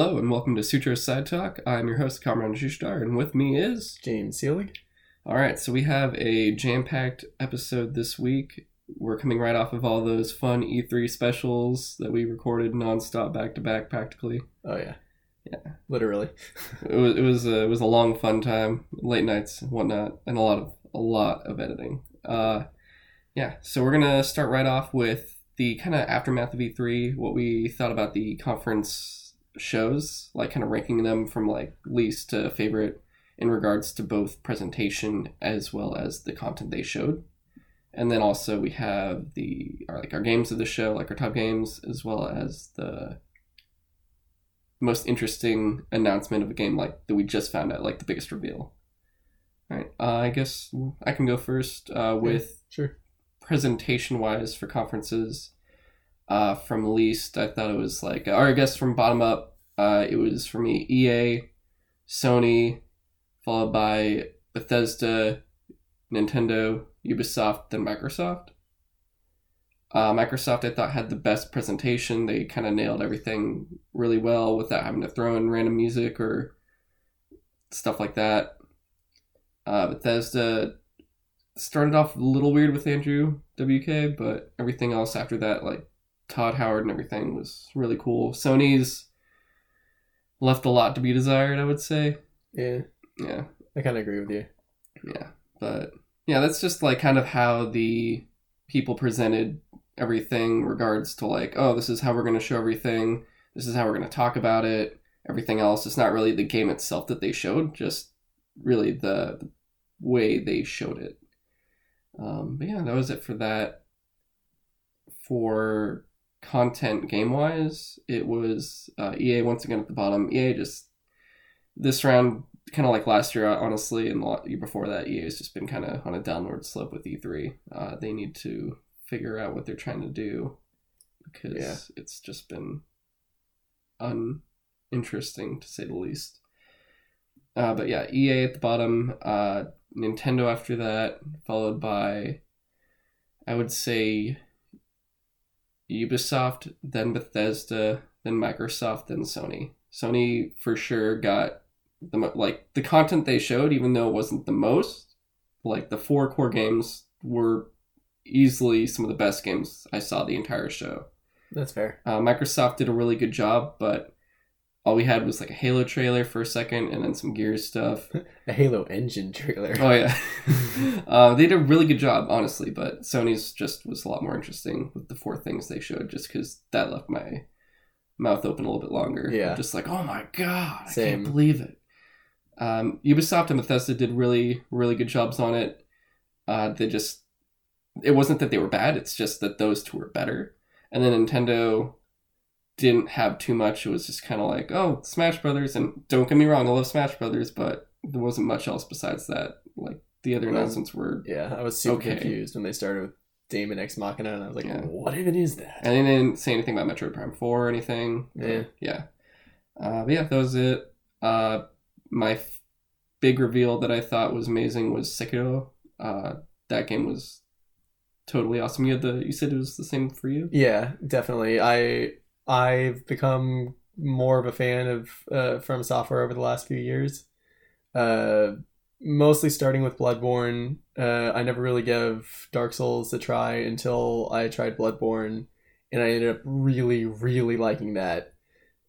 Hello and welcome to Sutro Sidetalk. I'm your host, Kamron Shushtar, and with me is. James Seelig. All right, so we have a jam packed episode this week. We're coming right off of all those fun E3 specials that we recorded nonstop, back to back, practically. Oh yeah, Yeah. literally. It was it was a, it was a long, fun time, late nights and whatnot, and a lot of a lot of editing. Uh, yeah, so we're gonna start right off with the kind of aftermath of E3, what we thought about the conference shows, like kind of ranking them from like least to favorite in regards to both presentation as well as the content they showed. And then also we have the our, like our games of the show, like our top games, as well as the most interesting announcement of a game like that we just found out, like the biggest reveal. All right, uh, I guess I can go first uh, with Sure. presentation wise for conferences. Uh, from least, I thought it was like, or I guess from bottom up, uh, it was for me EA, Sony, followed by Bethesda, Nintendo, Ubisoft, then Microsoft. Uh, Microsoft, I thought, had the best presentation. They kind of nailed everything really well without having to throw in random music or stuff like that. Uh, Bethesda started off a little weird with Andrew WK, but everything else after that, like Todd Howard and everything, was really cool. Sony's left a lot to be desired, I would say. Yeah, Yeah, I kind of agree with you. yeah, but yeah, that's just like kind of how the people presented everything regards to like, oh, this is how we're going to show everything. This is how we're going to talk about it. Everything else, it's not really the game itself that they showed, just really the, the way they showed it. Um, but yeah, that was it for that. For content game wise, it was uh, EA once again at the bottom. EA just this round, kind of like last year, honestly, and the year before that, EA has just been kind of on a downward slope with E3. Uh, they need to figure out what they're trying to do because Yeah. it's just been uninteresting to say the least. Uh, but yeah, EA at the bottom, uh, Nintendo after that, followed by, I would say, Ubisoft, then Bethesda, then Microsoft, then Sony. Sony for sure got the like the content they showed, even though it wasn't the most. Like the four core games were easily some of the best games I saw the entire show. That's fair. Uh, Microsoft did a really good job, but all we had was like a Halo trailer for a second, and then some Gears stuff. A Halo Engine trailer. Oh yeah, uh, they did a really good job, honestly. But Sony's just was a lot more interesting with the four things they showed, just because that left my mouth open a little bit longer. Yeah. just like oh my god, I can't believe it. Um, Ubisoft and Bethesda did really really good jobs on it. Uh, they just it wasn't that they were bad; it's just that those two were better. And then Nintendo didn't have too much. It was just kind of like, oh, Smash Brothers, and don't get me wrong, I love Smash Brothers, but there wasn't much else besides that. Like the other announcements were, Yeah, I was super Okay. confused when they started with Daemon X Machina, and I was like, Yeah. what even is that? and they didn't say anything about Metroid Prime Four or anything. Yeah. yeah. Uh, but yeah, that was it. Uh, my f- big reveal that I thought was amazing was Sekiro. Uh, that game was totally awesome. You had the, you said it was the same for you. Yeah, definitely. I I've become more of a fan of uh, From Software over the last few years. Uh, mostly starting with Bloodborne. Uh, I never really gave Dark Souls a try until I tried Bloodborne, and I ended up really, really liking that.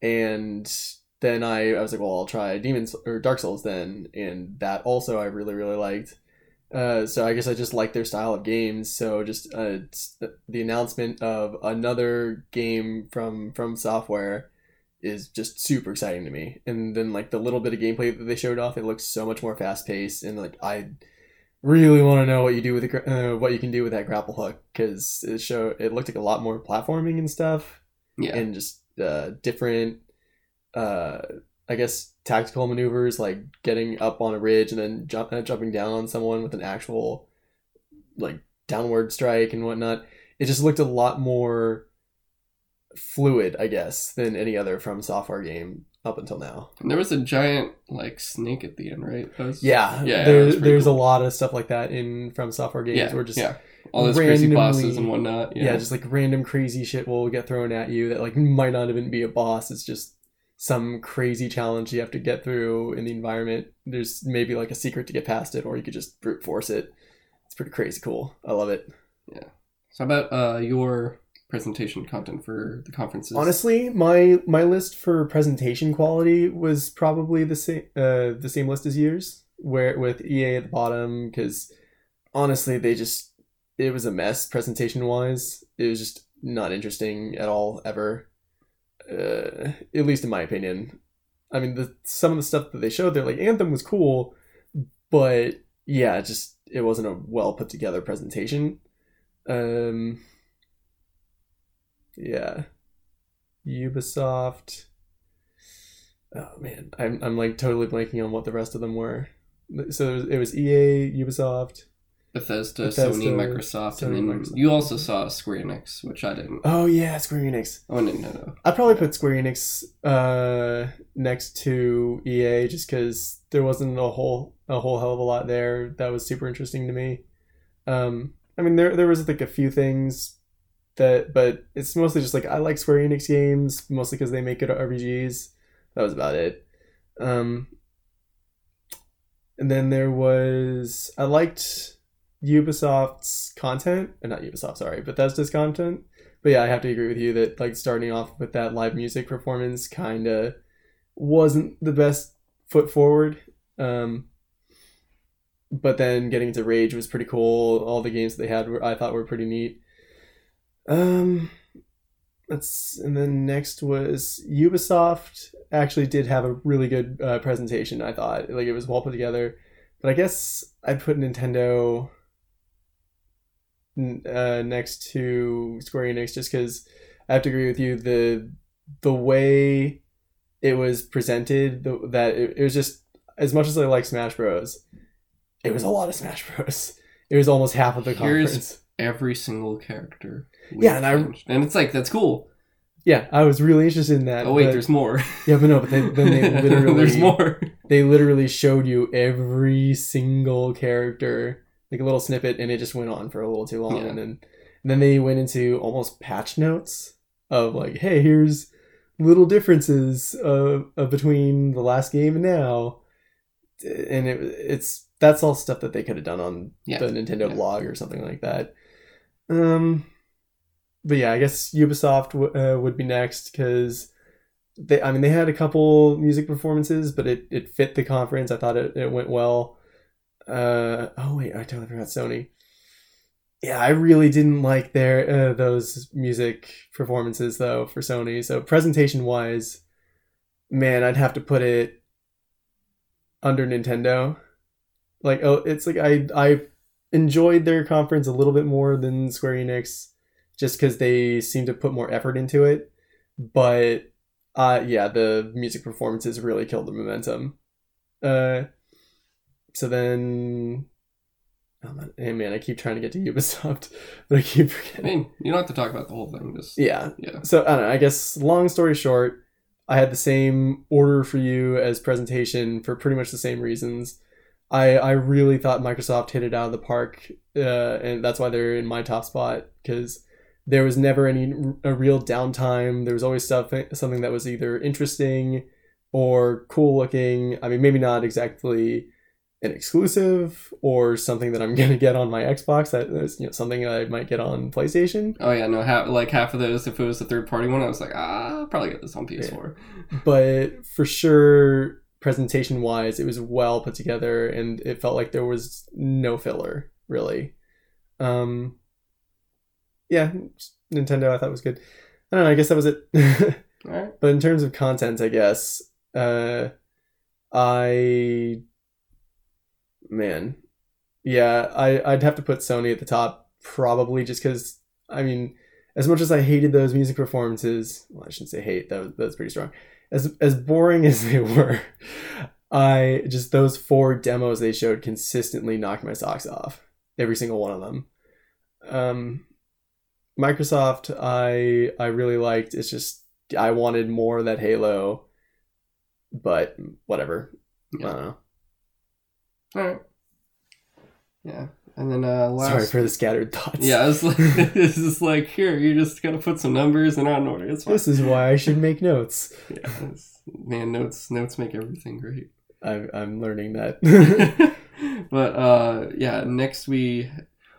And then I, I was like, well, I'll try Demons or Dark Souls then, and that also I really, really liked. Uh, so I guess I just like their style of games. So just uh, the announcement of another game from From Software is just super exciting to me. And then like the little bit of gameplay that they showed off, it looks so much more fast paced. And like I really want to know what you do with the uh, what you can do with that grapple hook because it show it looked like a lot more platforming and stuff Yeah, and just uh, different uh i guess tactical maneuvers like getting up on a ridge and then jump, uh, jumping down on someone with an actual like downward strike and whatnot it just looked a lot more fluid i guess than any other From Software game up until now and there was a giant like snake at the end, right? Was- yeah yeah. there, there's cool. a lot of stuff like that in From Software games yeah, where just yeah, all those crazy bosses and whatnot. yeah. Yeah, just like random crazy shit will get thrown at you that like might not even be a boss. It's just some crazy challenge you have to get through in the environment. There's maybe like a secret to get past it, or you could just brute force it. It's pretty crazy cool. I love it. Yeah. So, how about uh, your presentation content for the conferences? Honestly, my my list for presentation quality was probably the same uh, the same list as yours, where with EA at the bottom because honestly they just it was a mess presentation wise. It was just not interesting at all ever. Uh, at least in my opinion. I mean, the some of the stuff that they showed there, like Anthem, was cool, but yeah, just it wasn't a well put together presentation. Um, yeah, Ubisoft. Oh man, I'm I'm like totally blanking on what the rest of them were. So it was EA, Ubisoft. Bethesda, Bethesda, Sony, Microsoft, Sony, and then Microsoft. you also saw Square Enix, which I didn't. Oh yeah, Square Enix. Oh no, no, no. I'd probably put Square Enix uh, next to EA just because there wasn't a whole a whole hell of a lot there that was super interesting to me. Um, I mean, there there was like a few things that, but it's mostly just like I like Square Enix games mostly because they make good RPGs. That was about it. Um, and then there was I liked Ubisoft's content, and not Ubisoft, sorry, Bethesda's content. But yeah, I have to agree with you that like starting off with that live music performance kind of wasn't the best foot forward. Um, but then getting into Rage was pretty cool. All the games that they had were I thought were pretty neat. Um, let's and then next was Ubisoft. Actually, did have a really good uh, presentation. I thought like it was well put together. But I guess I'd put Nintendo uh, next to Square Enix just because I have to agree with you the the way it was presented the, that it, it was just as much as I like Smash Bros. It was a lot of Smash Bros. It was almost half of the Here's- conference. Every single character. Yeah, and I- and it's like that's cool. Yeah, I was really interested in that. Oh wait, but- there's more. yeah, but no, but they, then they literally there's more. they literally showed you every single character like a little snippet and it just went on for a little too long Yeah. and then and then they went into almost patch notes of like hey here's little differences uh, uh, between the last game and now and it, it's that's all stuff that they could have done on Yeah. the Nintendo Yeah. blog or something like that um but yeah I guess Ubisoft w- uh, would be next because they I mean they had a couple music performances, but it, it fit the conference. I thought it, it went well. Uh oh wait, I totally forgot Sony. Yeah, I really didn't like their uh, those music performances though for Sony. So presentation wise, man, I'd have to put it under Nintendo. Like oh, it's like I I enjoyed their conference a little bit more than Square Enix, just because they seem to put more effort into it. But uh yeah, the music performances really killed the momentum. Uh so then oh man, hey man, I keep trying to get to Ubisoft, but I keep I mean, you don't have to talk about the whole thing. Just Yeah. yeah. So I don't know, I guess long story short, I had the same order for you as presentation for pretty much the same reasons. I I really thought Microsoft hit it out of the park, uh, and that's why they're in my top spot because there was never any a real downtime. There was always stuff something that was either interesting or cool looking. I mean, maybe not exactly an exclusive or something that I'm gonna get on my Xbox. That is you know something I might get on PlayStation. Oh yeah, no, half, like half of those. If it was a third party one, I was like, ah, I'll probably get this on PS4. but for sure presentation wise it was well put together and it felt like there was no filler really um yeah nintendo i thought was good i don't know i guess that was it right. but in terms of content i guess uh i man. Yeah i i'd have to put sony at the top probably just because i mean as much as i hated those music performances well i shouldn't say hate that was, that was pretty strong. As as boring as they were i just those four demos they showed consistently knocked my socks off every single one of them. Um microsoft i i really liked it's just i wanted more of that halo but whatever. I Yeah. don't know All right. Yeah, and then uh, last. Sorry for the scattered thoughts. Yeah, it's like it's just like here, you just gotta put some numbers and on order. It's fine. This is why I should make notes. Yeah, man, notes notes make everything great. I, I'm learning that. but uh, yeah, next we,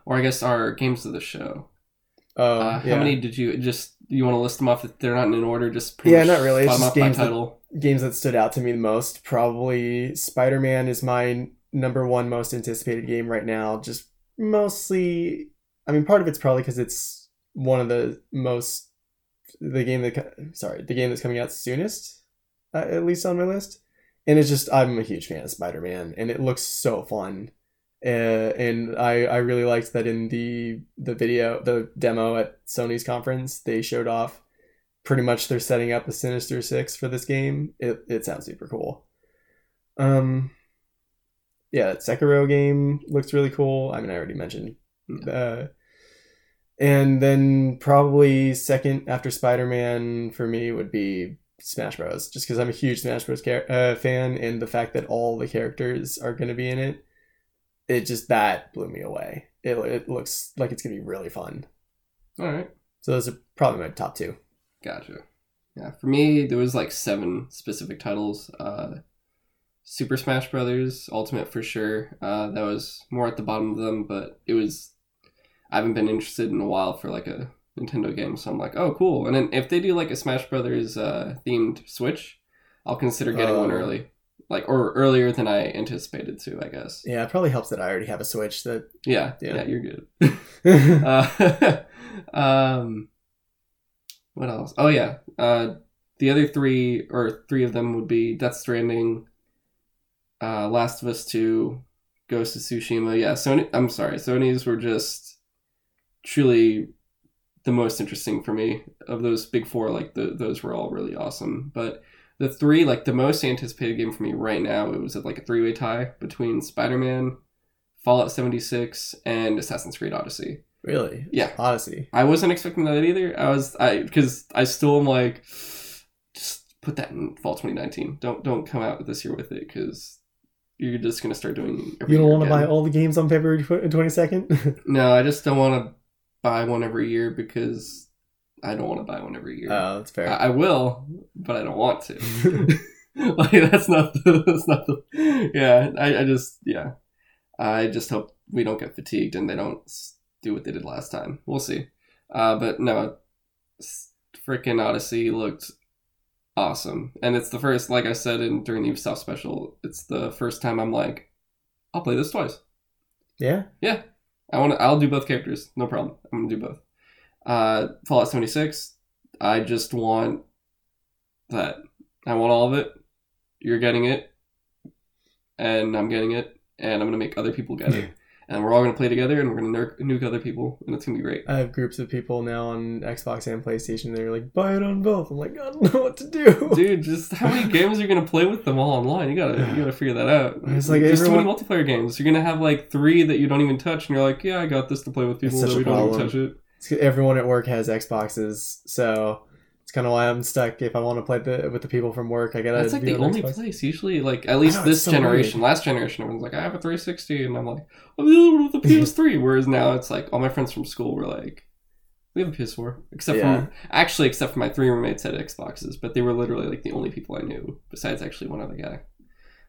or I guess our games of the show. Oh, Uh, how yeah. many did you just? You want to list them off? If they're not in order, just pretty Yeah, much not really. It's just up by games that- games that stood out to me the most? Probably Spider Man is my number one most anticipated game right now. Just mostly, I mean, part of it's probably because it's one of the most the game that sorry the game that's coming out soonest, uh, at least on my list. And it's just I'm a huge fan of Spider Man, and it looks so fun. Uh, and I, I really liked that in the the video the demo at Sony's conference they showed off pretty much they're setting up a Sinister Six for this game. It it sounds super cool. Um, yeah, that Sekiro game looks really cool. I mean, I already mentioned. Uh, and then probably second after Spider Man for me would be Smash Bros. Just because I'm a huge Smash Bros. Char- uh, fan, and the fact that all the characters are going to be in it, it just that blew me away. It it looks like it's going to be really fun. All right, So those are probably my top two. gotcha. Yeah, for me, there was like seven specific titles. Uh, Super Smash Brothers Ultimate for sure. Uh, that was more at the bottom of them, but it was. I haven't been interested in a while for like a Nintendo game, so I'm like, oh, cool. And then if they do like a Smash Brothers uh, themed Switch, I'll consider getting one Oh. early, like or earlier than I anticipated to. I guess. Yeah, it probably helps that I already have a Switch. That Yeah, Yeah. yeah, you're good. uh, um, what else? Oh yeah, uh, the other three or three of them would be Death Stranding, uh, Last of Us Two, Ghost of Tsushima. Yeah, Sony. I'm sorry, Sony's were just truly the most interesting for me of those big four. Like the, those were all really awesome, but. The three, like the most anticipated game for me right now, it was at like a three way tie between Spider Man, Fallout 76, and Assassin's Creed Odyssey. really, Yeah. Odyssey. I wasn't expecting that either. I was I because I still am like just put that in fall 2019. Don't don't come out this year with it because you're just gonna start doing. every You don't want to buy all the games on February twenty second. No, I just don't want to buy one every year because I don't want to buy one every year. Oh, that's fair. I, I will, but I don't want to. like that's not the, that's not the yeah I, I just yeah i just hope we don't get fatigued and they don't do what they did last time we'll see uh but no freaking odyssey looked awesome and it's the first like i said in during the ubisoft special it's the first time i'm like i'll play this twice yeah, Yeah. I want to. I'll do both characters. No problem. I'm gonna do both. Uh, Fallout 76. I just want that. I want all of it. You're getting it, and I'm getting it, and I'm gonna make other people get it, and we're all gonna play together, and we're gonna nuke, nuke other people, and it's gonna be great. I have groups of people now on Xbox and PlayStation. They're like, buy it on both. I'm like, I don't know what to do. Dude, just how many games are you gonna play with them all online? You gotta, you gotta figure that out. It's like There's everyone- too many multiplayer games. You're gonna have like three that you don't even touch, and you're like, yeah, I got this to play with people that we don't even problem. touch it. It's everyone at work has Xboxes, so it's kind of why I'm stuck. If I want to play the, with the people from work, I gotta. That's like the only Xbox. place. Usually, like at least know, this so generation. Last generation, everyone's like, I have a 360, and I'm like, I'm the with a PS3. Whereas now, it's like all my friends from school were like, we have a PS4, except Yeah. for actually, except for my three roommates had Xboxes, but they were literally like the only people I knew besides actually one other guy.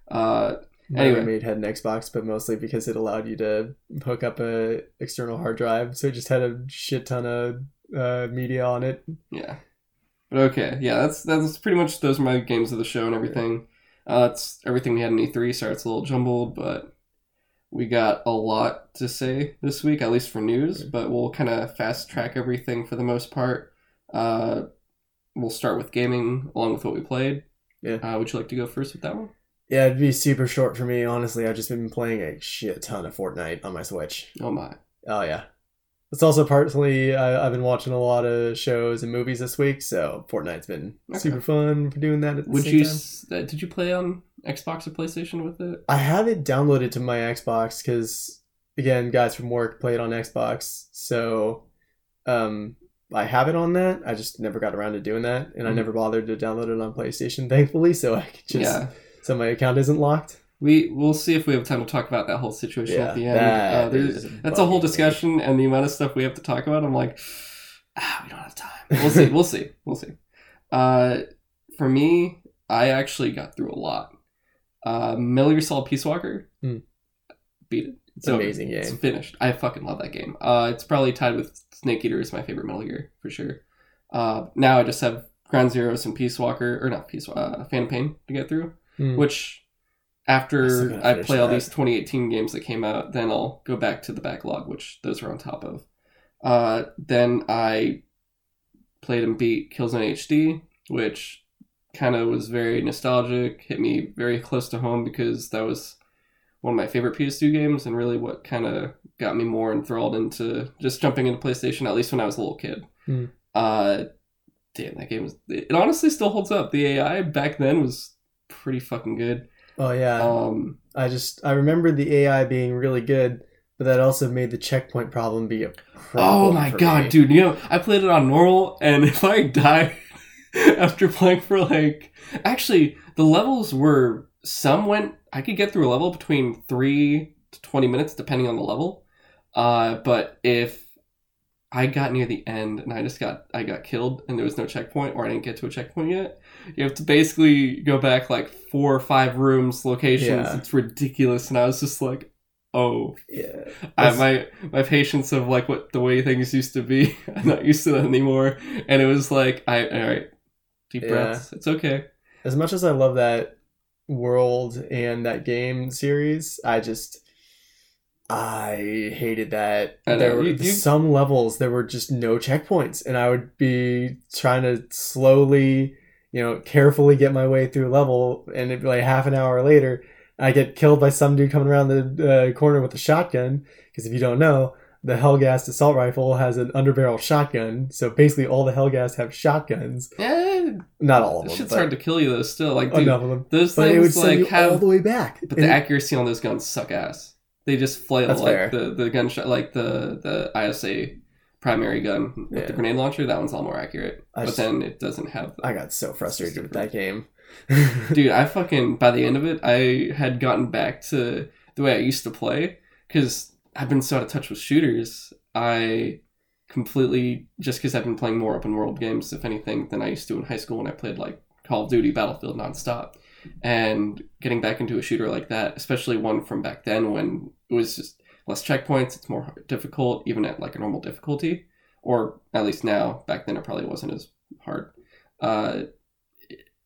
Uh, My Anyway. roommate had an Xbox, but mostly because it allowed you to hook up a external hard drive, so it just had a shit ton of uh, media on it. yeah, but okay, yeah, that's that's pretty much those are my games of the show and everything. Uh, it's everything we had in E3. Sorry, it's a little jumbled, but we got a lot to say this week, at least for news. But we'll kind of fast track everything for the most part. Uh, we'll start with gaming along with what we played. Yeah. Uh, would you like to go first with that one? Yeah, it'd be super short for me. Honestly, I've just been playing a shit ton of Fortnite on my Switch. Oh my. Oh yeah, it's also partly I, I've been watching a lot of shows and movies this week, so Fortnite's been Okay. super fun for doing that. At Would you? time. Uh, did you play on Xbox or PlayStation with it? I have it downloaded to my Xbox because again, guys from work play it on Xbox, so um, I have it on that. I just never got around to doing that, and I Mhm. never bothered to download it on PlayStation, thankfully. So I could just yeah. so my account isn't locked. We we'll see if we have time to talk about that whole situation Yeah, at the end. that Uh, there's- that's a whole discussion, and the amount of stuff we have to talk about. I'm like, ah, we don't have time. We'll see. we'll see. We'll see. Uh, for me, I actually got through a lot. Uh, Metal Gear Solid Peace Walker, Hmm. beat it. It's amazing It's game. finished. I fucking love that game. Uh, it's probably tied with Snake Eater as my favorite Metal Gear for sure. Uh, now I just have Ground Zeroes and Peace Walker, or not Peace, uh, Phantom Pain to get through. Hmm. Which, after gotta I play all that. these 2018 games that came out, then I'll go back to the backlog, which those are on top of. Uh, then I played and beat Killzone HD, which kind of was very nostalgic, hit me very close to home because that was one of my favorite PS2 games and really what kind of got me more enthralled into just jumping into PlayStation, at least when I was a little kid. Hmm. Uh, damn, that game was. It honestly still holds up. The AI back then was pretty fucking good. Oh yeah. Um, I just I remember the AI being really good, but that also made the checkpoint problem be a problem. oh my god, me. dude! You know, I played it on normal, and if I die after playing for like, actually, the levels were some went. I could get through a level between three to twenty minutes, depending on the level. Uh, but if I got near the end and I just got I got killed and there was no checkpoint or I didn't get to a checkpoint yet, you have to basically go back like four or five rooms, locations. Yeah. It's ridiculous, and I was just like, oh Yeah. I, my my patience of like what the way things used to be. I'm not used to that anymore. And it was like, I all right, deep Yeah. breaths. It's okay. As much as I love that world and that game series, I just I hated that I there were you- you- some levels there were just no checkpoints and I would be trying to slowly, you know, carefully get my way through a level and it'd be like half an hour later I get killed by some dude coming around the uh, corner with a shotgun because if you don't know, the Helghast assault rifle has an underbarrel shotgun. So basically all the Helghast have shotguns. Yeah, Not all of them. shit's hard to kill you though. Still, like dude, enough of them. those But it things like have, all the way back. but And the it- accuracy on those guns suck ass. They just flail like fair. the the gunshot, like the the ISA primary gun with Yeah. the grenade launcher. That one's a lot more accurate, I but just- then it doesn't have. The, I got so frustrated with that game. dude i fucking by the end of it i had gotten back to the way i used to play because i've been so out of touch with shooters i completely just because i've been playing more open world games if anything than i used to in high school when i played like call of duty battlefield nonstop and getting back into a shooter like that especially one from back then when it was just less checkpoints it's more difficult even at like a normal difficulty or at least now back then it probably wasn't as hard uh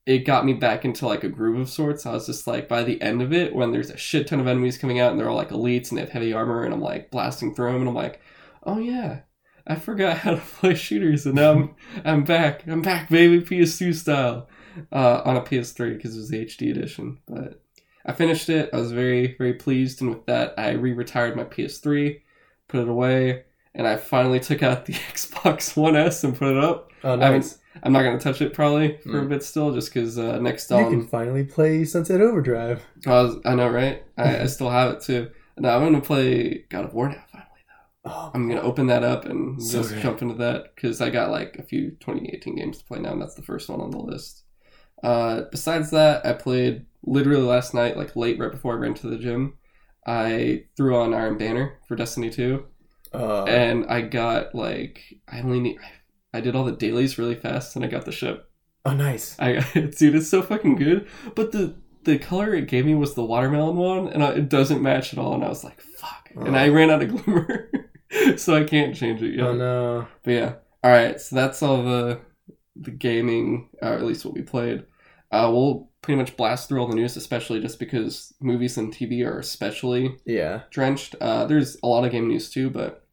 it got me back into like a groove of sorts. I was just like, by the end of it, when there's a shit ton of enemies coming out and they're all like elites and they have heavy armor, and I'm like blasting through them, and I'm like, oh yeah, I forgot how to play shooters, and now I'm I'm back, I'm back, baby, PS2 style, uh, on a PS3 because it was the HD edition. But I finished it. I was very very pleased, and with that, I re-retired my PS3, put it away, and I finally took out the Xbox One S and put it up. Oh, I nice. I'm not gonna touch it probably for a Mm. bit still, just because uh, next You on. can finally play Sunset Overdrive. I, was, I know, right? I, I still have it too. No, I'm gonna play God of War now. Finally, Oh, I'm gonna open that up and So just good. jump into that because I got like a few 2018 games to play now, and that's the first one on the list. Uh, besides that, I played literally last night, like late right before I ran to the gym. I threw on Iron Banner for Destiny 2, uh, and I got like I only need. I did all the dailies really fast, and I got the ship. oh, nice. I dude, it's so fucking good. But the the color it gave me was the watermelon one, and I, it doesn't match at all. And I was like, fuck. And I Oh. ran out of glimmer, so I can't change it yet. Oh no. But yeah, all right. So that's all the the gaming, or at least what we played. Uh, we'll pretty much blast through all the news, especially just because movies and TV are especially Yeah. drenched. Uh, there's a lot of game news too, but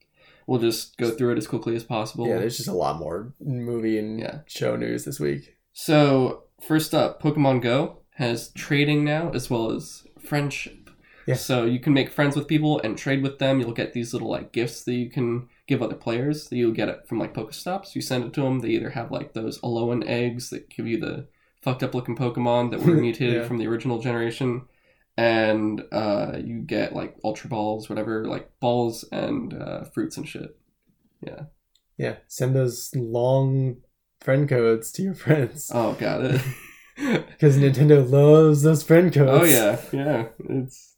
we'll just go through it as quickly as possible. Yeah, there's just a lot more movie and Yeah. show news this week. So first up, Pokemon Go has trading now as well as friendship. Yeah. So you can make friends with people and trade with them. You'll get these little like gifts that you can give other players. That you'll get it from like Pokestops. You send it to them. They either have like those Alolan eggs that give you the fucked up looking Pokemon that were mutated Yeah. from the original generation, and uh, you get like Ultra Balls, whatever, like balls and uh, fruits and shit. Yeah, Yeah. send those long friend codes to your friends. Oh, got it. because Nintendo loves those friend codes. Oh yeah, yeah. It's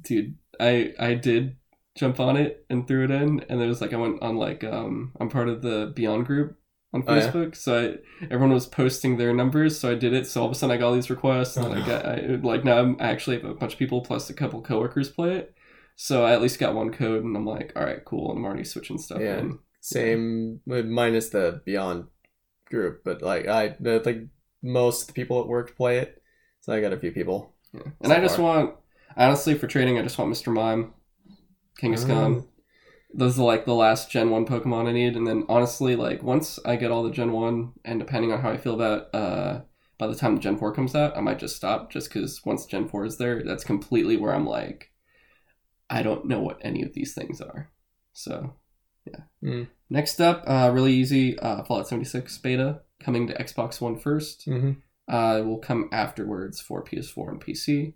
dude. I I did jump on it and threw it in, and it was like I went on like um I'm part of the Beyond group on Oh, yeah? Facebook, so I, everyone was posting their numbers, so I did it. So all of a sudden I got all these requests, and Oh, I got I, like now I'm, I actually have a bunch of people plus a couple coworkers play it. So I at least got one code, and I'm like, all right, cool. And I'm already switching stuff Yeah. in. Same, with- minus the Beyond group, but like I, think most the people at work play it, so I got a few people. Yeah. And So I just far. want, honestly, for trading, I just want Mr. Mime, Kangaskhan. Um, those are like the last Gen One Pokemon I need, and then honestly, like once I get all the Gen One, and depending on how I feel about, uh, by the time Gen Four comes out, I might just stop, just because once Gen Four is there, that's completely where I'm like, I don't know what any of these things are. So, yeah. Mm. Next up, uh, really easy, uh, Fallout 76 beta coming to Xbox One first. mhm. Uh, it will come afterwards for PS4 and PC.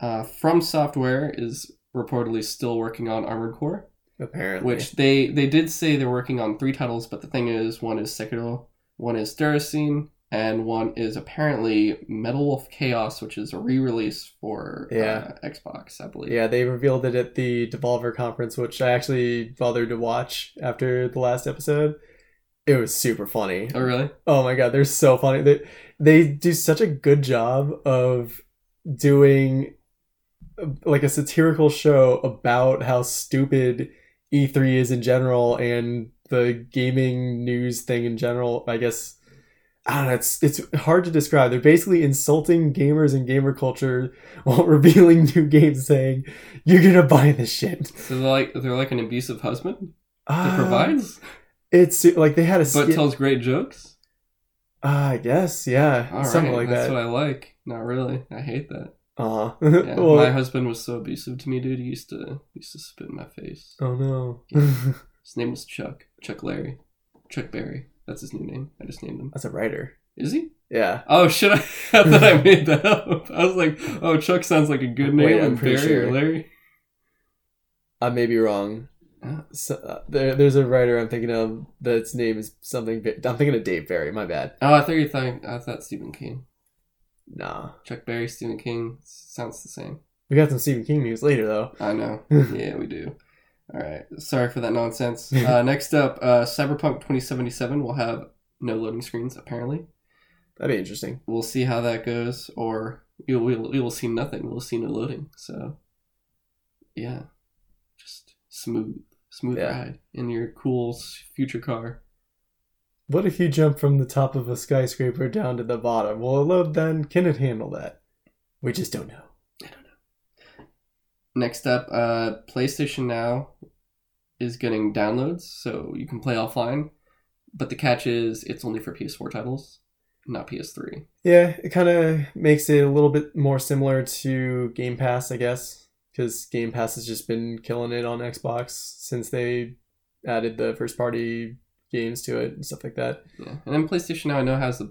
Uh, From Software is reportedly still working on Armored Core, Apparently, which they they did say they're working on three titles, but the thing is, one is Sekiro, one is Deracine, and one is apparently Metal Wolf Chaos, which is a re-release for Yeah. uh, Xbox, I believe. yeah, they revealed it at the Devolver conference, which I actually bothered to watch after the last episode. It was super funny. Oh, really? Oh my god, they're so funny. They they do such a good job of doing like a satirical show about how stupid E3 is in general and the gaming news thing in general. I guess I don't know. It's it's hard to describe. They're basically insulting gamers and gamer culture while revealing new games, saying you're gonna buy this shit. So they're like they're like an abusive husband that Uh, provides, It's like they had a but tells great jokes. Uh, I guess, yeah, All right, something like that's that. what I like. Not really. I hate that. Uh, Yeah, well, my husband was so abusive to me, dude. He used to he used to spit in my face. oh no, His name was Chuck. Chuck Larry. Chuck Berry. That's his new name. I just named him. that's a writer. Is he? Yeah, Oh shit! I, I thought I made that up. I was like, oh, Chuck sounds like a good name. Wait, I'm pretty Barry sure. or Larry. I may be wrong. So, uh, there, there's a writer I'm thinking of that's name is something. I'm thinking of Dave Barry. My bad. Oh, I thought you thought I thought Stephen King. Nah, Chuck Berry, Stephen King sounds the same. we got some Stephen King news later though. I know. yeah, we do. All right. Sorry for that nonsense. Uh, next up, uh, Cyberpunk 2077 will have no loading screens. Apparently, That'd be interesting. we'll see how that goes, or we will, you will see nothing. We'll see no loading. So, yeah, just smooth, smooth Yeah. ride in your cool future car. What if you jump from the top of a skyscraper down to the bottom? Will it load then? Can it handle that? We just don't know. I don't know. Next up, uh, PlayStation Now is getting downloads, so you can play offline. But the catch is, it's only for PS4 titles, not PS3. Yeah, it kind of makes it a little bit more similar to Game Pass, I guess, because Game Pass has just been killing it on Xbox since they added the first party games to it and stuff like that. Yeah, and then PlayStation Now I know has a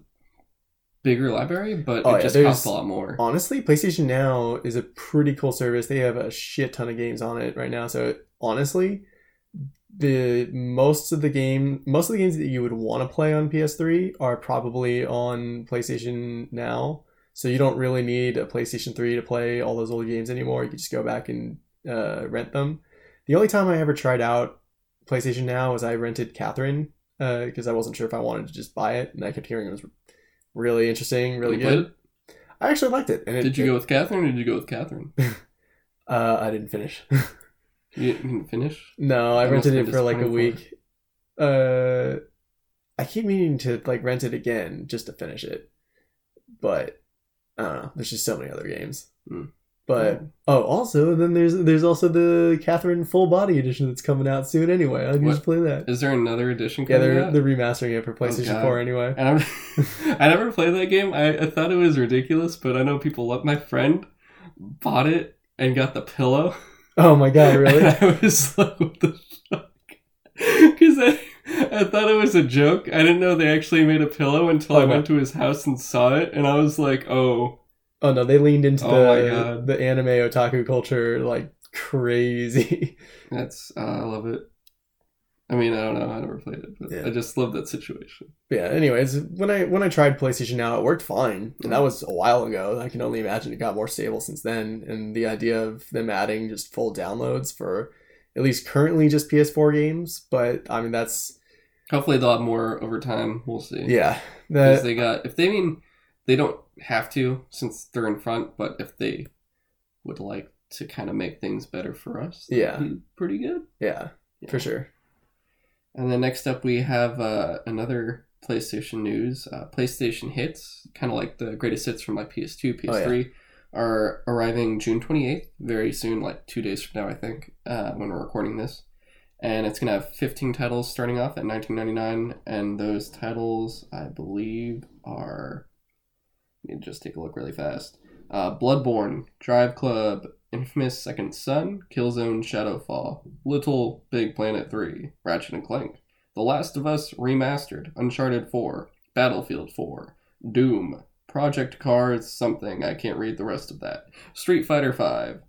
bigger library, but Oh, it yeah, just costs a lot more. Honestly, PlayStation Now is a pretty cool service. They have a shit ton of games on it right now. So honestly, the most of the game, most of the games that you would want to play on PS3 are probably on PlayStation Now. So you don't really need a PlayStation 3 to play all those old games anymore. You can just go back and uh, rent them. The only time I ever tried out PlayStation Now was I rented Catherine because I wasn't sure if I wanted to just buy it, and I kept hearing it was really interesting, really You good. I actually liked it. And it? it, Did you go with Catherine or did you go with Catherine? Uh, I didn't finish. You didn't finish? no, I That rented it for like a week. Uh, I keep meaning to like rent it again just to finish it, but I don't know. There's just so many other games. Hmm. But oh, also then there's there's also the Catherine full body edition that's coming out soon. Anyway, I can just play that. Is there another edition Yeah, they're out? they're remastering it for oh, PlayStation God. 4 anyway. And I'm, never played that game. I, I thought it was ridiculous, but I know people love. My friend bought it and got the pillow. Oh my god, really? I was like, what the fuck? Because I, I thought it was a joke. I didn't know they actually made a pillow until Oh, I no. went to his house and saw it, and I was like, oh, Oh no, they leaned into Oh the the anime otaku culture like crazy. that's uh, I love it. I mean, I don't know. I never played it, but Yeah. I just love that situation. Yeah. Anyways, when I when I tried PlayStation Now, it worked fine, and that was a while ago. I can only imagine it got more stable since then. And the idea of them adding just full downloads for at least currently just PS4 games, but I mean that's Hopefully, they'll have more over time. We'll see. yeah. because they got if they mean they don't have to since they're in front, but if they would like to kind of make things better for us, Yeah. pretty good. yeah, Yeah. for sure. And then next up, we have uh, another PlayStation news. Uh, PlayStation hits, kind of like the greatest hits from like PS2, Oh, yeah. PS3, are arriving June 28th, very soon, like two days from now, I think, uh, when we're recording this. And it's going to have 15 titles starting off at 19.99, and those titles, I believe, are. Let me just take a look really fast. Uh, Bloodborne, Drive Club, Infamous Second Son, Killzone Shadowfall, Little Big Planet 3, Ratchet and Clank, The Last of Us Remastered, Uncharted 4, Battlefield 4, Doom, Project Cars something, I can't read the rest of that, Street Fighter 5.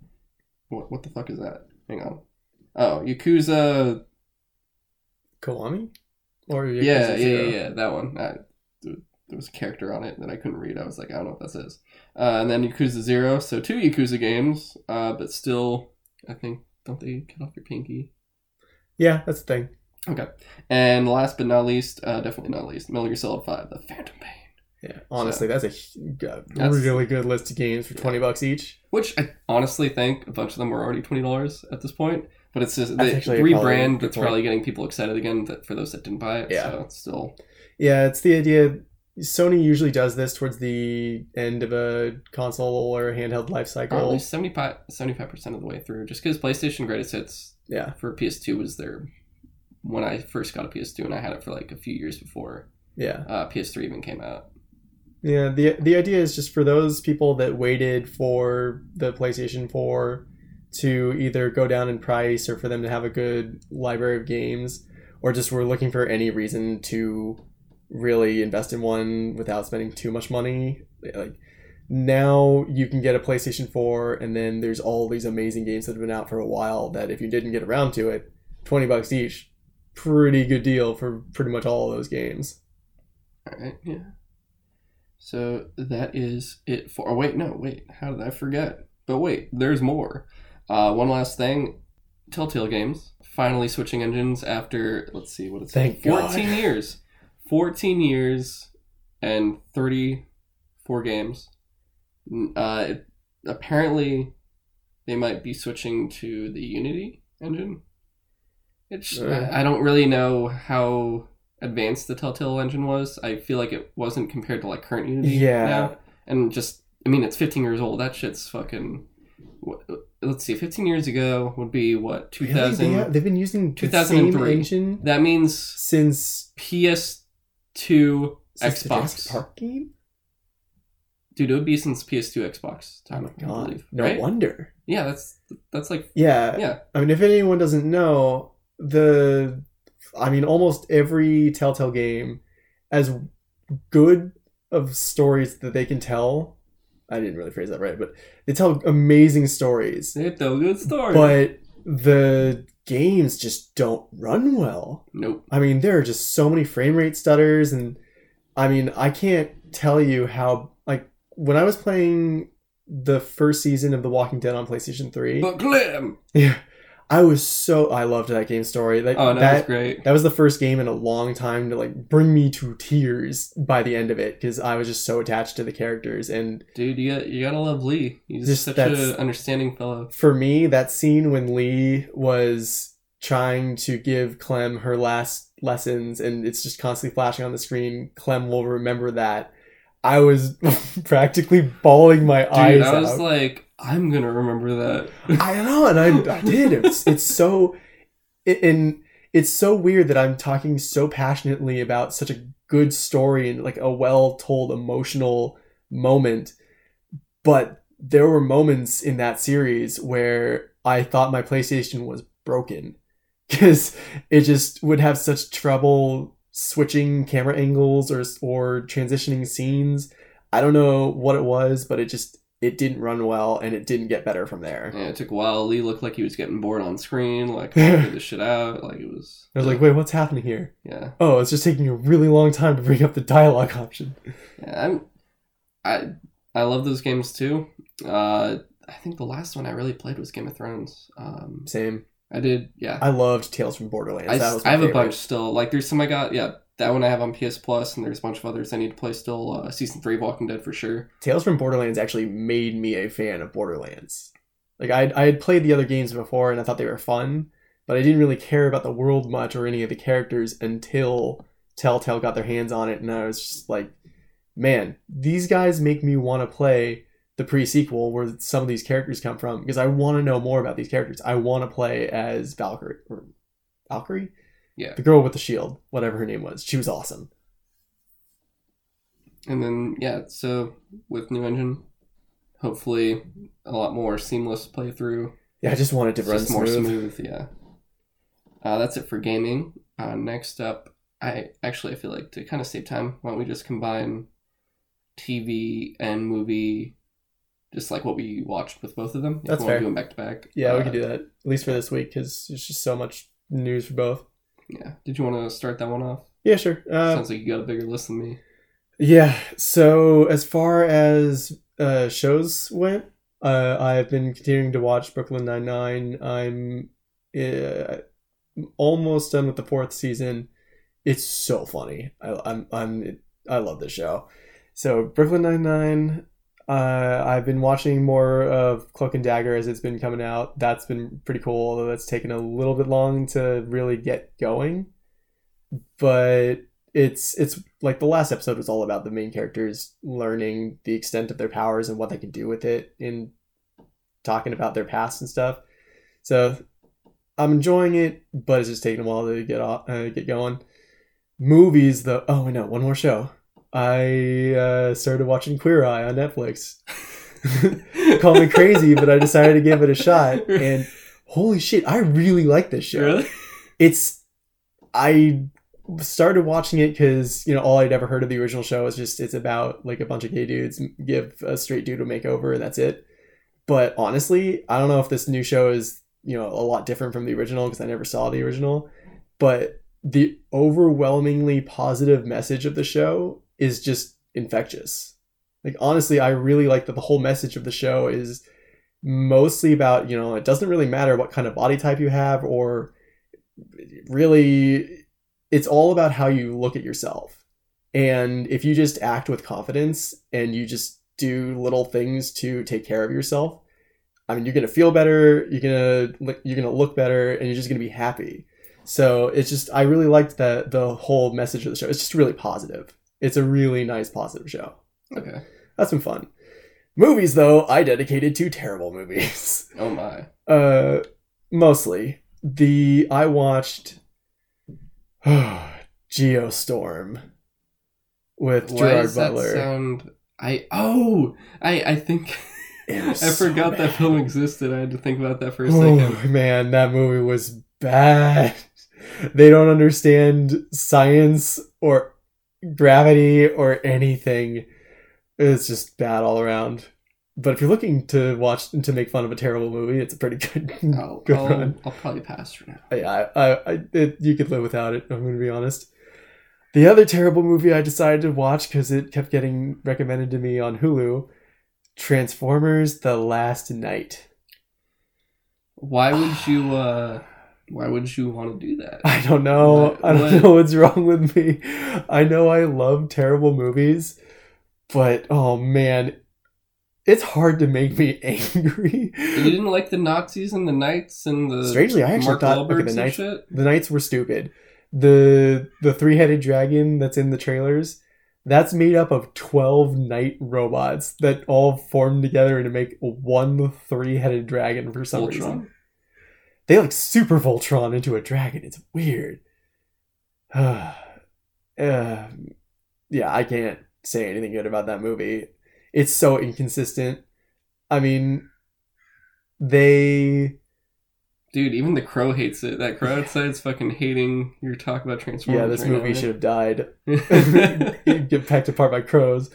What, what the fuck is that? Hang on. Oh, Yakuza. Kiwami? Or Yeah, Yakuza yeah, yeah, Zero? yeah, that one. I, there was a character on it that I couldn't read. I was like, I don't know what that is. Uh, and then Yakuza Zero, so two Yakuza games, uh, but still, I think, don't they cut off your pinky? Yeah, that's the thing. Okay. And last but not least, uh, definitely not least, Metal Gear Solid 5, The Phantom Pain. Yeah, honestly, that's a a That's- really good list of games for twenty bucks each. Which I honestly think a bunch of them were already $20 at this point. But it's just That's the a rebrand that's probably getting people excited again that, for those that didn't buy it. Yeah. So it's still. Yeah, it's the idea. Sony usually does this towards the end of a console or a handheld life cycle. least 75, 75% of the way through. Just because PlayStation Greatest Hits Yeah, for PS2 was there when I first got a PS2, and I had it for like a few years before yeah, uh, PS3 even came out. yeah. the The idea is just for those people that waited for the PlayStation Four to either go down in price or for them to have a good library of games, or just were looking for any reason to really invest in one without spending too much money. Like now you can get a PlayStation 4 and then there's all these amazing games that have been out for a while that if you didn't get around to it, 20 bucks each, pretty good deal for pretty much all of those games. All right, yeah. So that is it for. Oh wait, no, wait. How did I forget? But wait, there's more. Uh, one last thing. Telltale Games finally switching engines after let's see what it's Thank 14 God. years. 14 years and 34 games. Uh, it, apparently, they might be switching to the Unity engine. It's Uh. I don't really know how advanced the Telltale engine was. I feel like it wasn't compared to like current Unity. Yeah. now. and just I mean, it's 15 years old. That shit's fucking. Let's see, 15 years ago would be what 2000. Really? They have, they've been using the 2003. same engine That means since, PS2 the Xbox. Park game? Dude, it would be since PS2 Xbox Oh time. my I god. believe. No right? wonder. Yeah, that's that's like Yeah. yeah. I mean, if anyone doesn't know, the, I mean, almost every Telltale game, as good of stories that they can tell. I didn't really phrase that right, but they tell amazing stories. They tell good stories, But the games just don't run well. nope. I mean, there are just so many frame rate stutters, and I mean, I can't tell you how. Like when I was playing the first season of The Walking Dead on PlayStation Three, But Glim. yeah, I was so I loved that game story. Like Oh, no, that that's great. that was the first game in a long time to like bring me to tears by the end of it because I was just so attached to the characters and Dude, you got, you gotta love Lee. He's Just such an understanding fellow. for me, that scene when Lee was trying to give Clem her last lessons and it's just constantly flashing on the screen, Clem will remember that. I was practically bawling my Dude, eyes I was out. like, I'm gonna remember that. I know, and I, I did. It's it's so, it, and it's so weird that I'm talking so passionately about such a good story and like a well told emotional moment, but there were moments in that series where I thought my PlayStation was broken because it just would have such trouble switching camera angles or or transitioning scenes. I don't know what it was, but it just it didn't run well and it didn't get better from there. Yeah, it took a while. Lee looked like he was getting bored on screen, like figure this shit out. Like it was. I was like, wait, what's happening here? yeah, Oh, it's just taking a really long time to bring up the dialogue option. yeah. I'm, I, I love those games too. Uh, I think the last one I really played was Game of Thrones. Um, Same. I did, yeah. I loved Tales from Borderlands. I, that was I have a bunch still. Like there's some I got. Yeah, that one I have on PS Plus, and there's a bunch of others I need to play still. Uh, season three of Walking Dead for sure. Tales from Borderlands actually made me a fan of Borderlands. Like I I had played the other games before and I thought they were fun, but I didn't really care about the world much or any of the characters until Telltale got their hands on it and I was just like, man, these guys make me want to play the pre-sequel where some of these characters come from because I want to know more about these characters. I want to play as Valkyrie or Valkyrie? Yeah. The girl with the shield, whatever her name was. She was awesome. And then yeah, so with new engine, hopefully a lot more seamless playthrough. Yeah, I just wanted to run just more smooth. smooth. Yeah. Uh, that's it for gaming. Uh, next up, I actually I feel like to kind of save time, why don't we just combine TV and movie, just like what we watched with both of them. If That's we want fair. do them back to back. Yeah, we can do that at least for this week because there's just so much news for both. Yeah. Did you want to start that one off? Yeah, sure. Uh, Sounds like you got a bigger list than me. yeah. So as far as uh, shows went, uh, I've been continuing to watch Brooklyn Nine Nine. I'm uh, almost done with the fourth season. It's so funny. I, I'm I'm I love this show. So Brooklyn Nine Nine. Uh, I've been watching more of Cloak and Dagger as it's been coming out. That's been pretty cool, although that's taken a little bit long to really get going. But it's it's like the last episode was all about the main characters learning the extent of their powers and what they can do with it in talking about their past and stuff. So I'm enjoying it, but it's just taking a while to get off, uh, get going. Movies, though. Oh, I know one more show. I uh, started watching Queer Eye on Netflix. Call me crazy, but I decided to give it a shot. And holy shit, I really like this show really? it's I started watching it because you know all I'd ever heard of the original show is just it's about like a bunch of gay dudes give a straight dude a makeover and that's it. But honestly, I don't know if this new show is you know a lot different from the original because I never saw the original. But the overwhelmingly positive message of the show is just infectious. Like honestly, I really like that the whole message of the show is mostly about you know it doesn't really matter what kind of body type you have or really it's all about how you look at yourself. And if you just act with confidence and you just do little things to take care of yourself i mean you're to feel better you're to you're to look better and you're just to be happy. So it's just i really liked the the whole message of the show. It's just really positive it's a really nice positive show Okay. that's been fun movies though i dedicated to terrible movies Oh my. uh, mostly the I watched oh, Geostorm with Why Gerard Butler. sound? I oh I I think I so forgot that film existed. I had to think about that for a Oh second. man, that movie was bad. They don't understand science or gravity or anything. It's just bad all around. But if you're looking to watch and to make fun of a terrible movie, it's a pretty good I'll, good I'll, run. I'll probably pass for now. Yeah, I, I, I it, you could live without it. I'm going to be honest. The other terrible movie I decided to watch because it kept getting recommended to me on Hulu, Transformers: The Last Knight. Why would you? uh Why wouldn't you want to do that? I don't know. What- I don't what- know what's wrong with me. I know I love terrible movies, but oh man, it's hard to make me angry. You didn't like the Nazis and the Knights and the Strangely, I actually Mark thought Wahlbergs okay, the Knights shit. the knights were stupid. The the three headed dragon that's in the trailers, that's made up of twelve knight robots that all form together to make one three headed dragon for some reason. They like super Voltron into a dragon. It's weird. uh, yeah, I can't say anything good about that movie. It's so inconsistent. I mean, they Dude, even the crow hates it. That crow outside's fucking hating your talk about Transformers. yeah, this right movie now, should have died. get pecked apart by crows.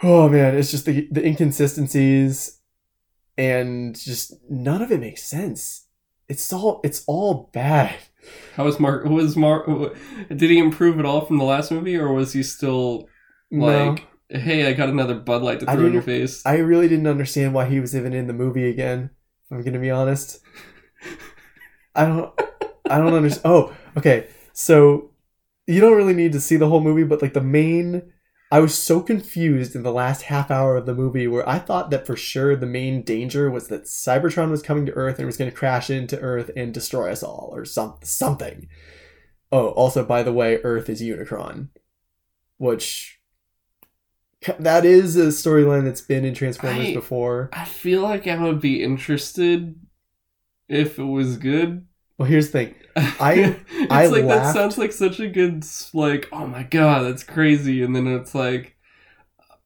oh man, it's just the the inconsistencies and just none of it makes sense. It's all it's all bad. How was Mark? Was Mark? Did he improve at all from the last movie, or was he still No. like, "Hey, I got another Bud Light to throw in your face"? I really didn't understand why he was even in the movie again. If I'm gonna be honest, I don't. I don't understand. Oh, okay. So you don't really need to see the whole movie, but like the main, I was so confused in the last half hour of the movie where I thought that for sure the main danger was that Cybertron was coming to Earth and was going to crash into Earth and destroy us all, or some something. Oh, also by the way, Earth is Unicron, which that is a storyline that's been in Transformers I- before. I feel like I would be interested if it was good. Well, here's the thing. I, it's I like that sounds like such a good like. Oh my god, that's crazy! And then it's like,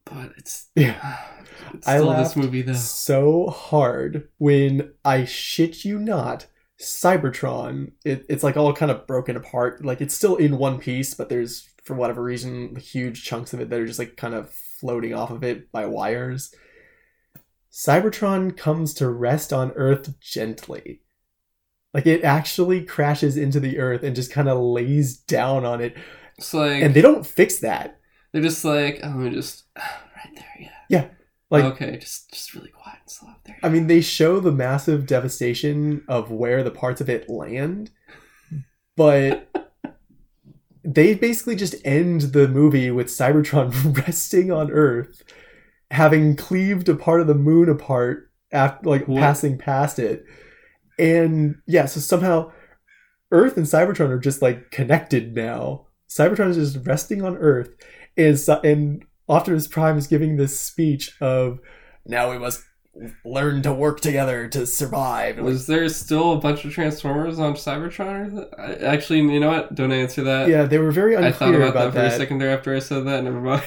but it's Yeah. It's I still this laughed movie though. so hard when I shit you not, Cybertron. It, it's like all kind of broken apart. Like it's still in one piece, but there's for whatever reason huge chunks of it that are just like kind of floating off of it by wires. Cybertron comes to rest on Earth gently. Like it actually crashes into the Earth and just kind of lays down on it, It's like and they don't fix that. they're just like, oh, just right there, yeah. Yeah, like- okay, just just really quiet and slow up there. I mean, they show the massive devastation of where the parts of it land, but they basically just end the movie with Cybertron resting on Earth, having cleaved a part of the moon apart after like What? passing past it. And yeah, so somehow Earth and Cybertron are just like connected now. Cybertron is just resting on Earth, and and Optimus Prime is giving this speech of now we must learn to work together to survive. And like, Was there still a bunch of Transformers on Cybertron? Or actually, you know what? Don't answer that. yeah, they were very I thought about, about, that for that. a second there after I said that. Never mind.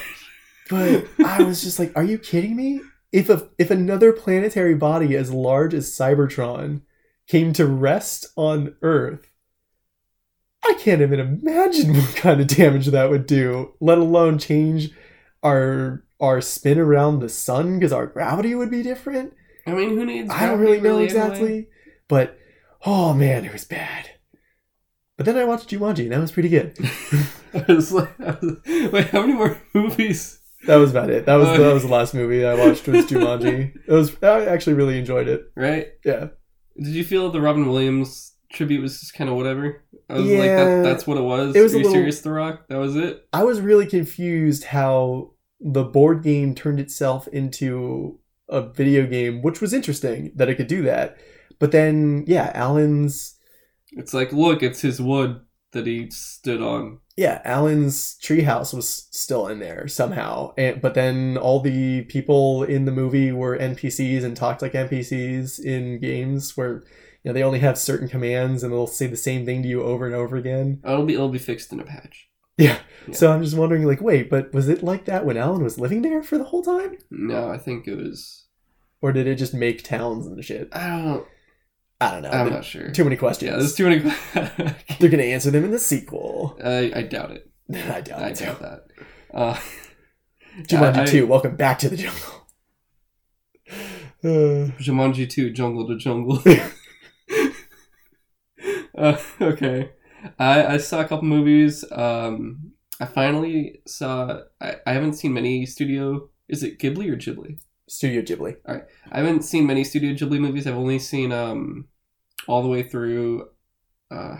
But I was just like, are you kidding me? If a, if another planetary body as large as Cybertron came to rest on Earth, I can't even imagine what kind of damage that would do, let alone change our our spin around the sun because our gravity would be different. I mean, who needs? I don't really know anyway? exactly, but oh man, it was bad. But then I watched Jumanji, and that was pretty good. I was like, I was- wait, how many more movies? That was about it. That was Uh, that was the last movie I watched was Jumanji. It was I actually really enjoyed it. Right? Yeah. Did you feel the Robin Williams tribute was just kind of whatever? I was like, Yeah. that, that's what it was. It was Are you little- serious, The Rock? That was it. I was really confused how the board game turned itself into a video game, which was interesting that it could do that. But then, yeah, Alan's It's like, look, it's his wood that he stood on. Yeah, Alan's treehouse was still in there somehow. And but then all the people in the movie were NPCs and talked like NPCs in games where you know they only have certain commands and they'll say the same thing to you over and over again. Oh, it'll be it'll be fixed in a patch. Yeah. Yeah. So I'm just wondering, like, wait, but was it like that when Alan was living there for the whole time? No, I think it was. Or did it just make towns and shit? I don't. I don't know. I'm not sure. Too many questions. Yeah, there's too many. They're gonna answer them in the sequel. I, I doubt it. I doubt I it doubt that. Uh, Jumanji I- I- 2, welcome back to the jungle. Uh, Jumanji 2, Jungle to Jungle. uh, okay. I, I saw a couple movies. Um, I finally saw. I, I haven't seen many studio. Is it Ghibli or Ghibli? Studio Ghibli. All right. I haven't seen many Studio Ghibli movies. I've only seen um, all the way through uh,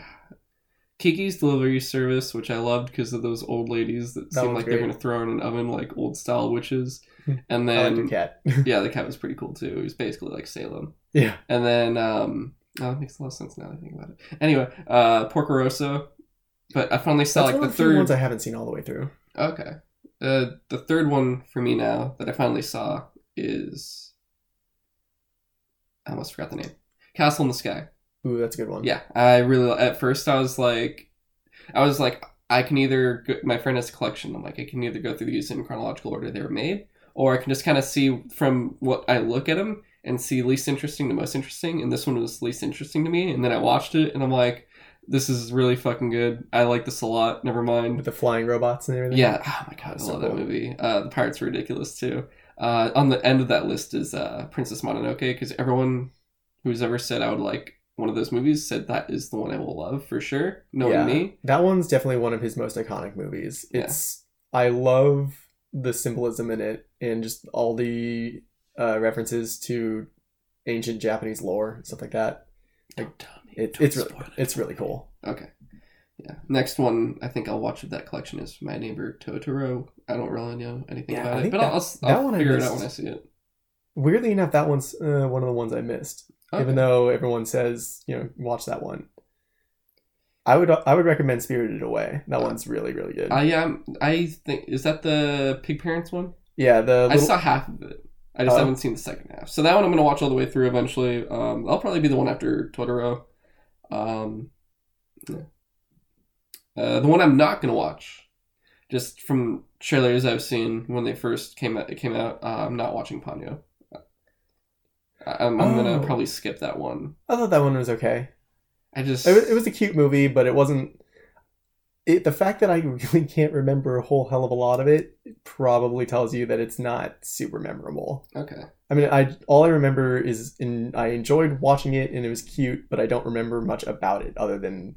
Kiki's Delivery Service, which I loved because of those old ladies that, That seemed like they're great. going to throw in an oven like old style witches. Hmm. And then cat. yeah, the cat was pretty cool too. It was basically like Salem. yeah. And then um oh, it makes a lot of sense now that I think about it. Anyway, uh But I finally saw That's like the third ones I haven't seen all the way through. Okay. Uh the third one for me now that I finally saw is I almost forgot the name. Castle in the Sky. Ooh, that's a good one. Yeah, I really at first I was like I was like I can either go, my friend has a collection. I'm like I can either go through these in chronological order they were made or I can just kind of see from what I look at them and see least interesting to most interesting and this one was least interesting to me and then I watched it and I'm like this is really fucking good. I like this a lot. Never mind. with the flying robots and everything. Yeah. Oh my god, I So love that movie. Uh, the pirates are ridiculous too. Uh, on the end of that list is uh, Princess Mononoke because everyone who's ever said I would like one of those movies said that is the one I will love for sure. Knowing Yeah. me, That one's definitely one of his most iconic movies. Yeah. It's I love the symbolism in it and just all the uh, references to ancient Japanese lore and stuff like that. don't tell me. It, Don't it's really it. it's really cool. Okay. Yeah. Next one I think I'll watch of that collection is My Neighbor Totoro. I don't really know anything Yeah, about it, but that- I'll, I'll, that I'll one I figure it out missed. when I see it. Weirdly enough, that one's uh, one of the ones I missed. Okay. Even though everyone says you know watch that one. I would I would recommend Spirited Away. That Uh, one's really really good. Uh, I'm- I think is that the Pig Parents one. yeah, the I saw half of it. I just Oh. haven't seen the second half. So that one I'm gonna watch all the way through eventually. Um, I'll probably be the one after Totoro. Um, yeah. uh, the one I'm not gonna watch, just from trailers I've seen when they first came out, it came out. Uh, I'm not watching Ponyo. I- I'm, I'm gonna Oh. probably skip that one. I thought that one was okay. I just It was, it was a cute movie, but it wasn't. It, the fact that I really can't remember a whole hell of a lot of it probably tells you that it's not super memorable. okay. I mean, I all I remember is in I enjoyed watching it and it was cute, but I don't remember much about it other than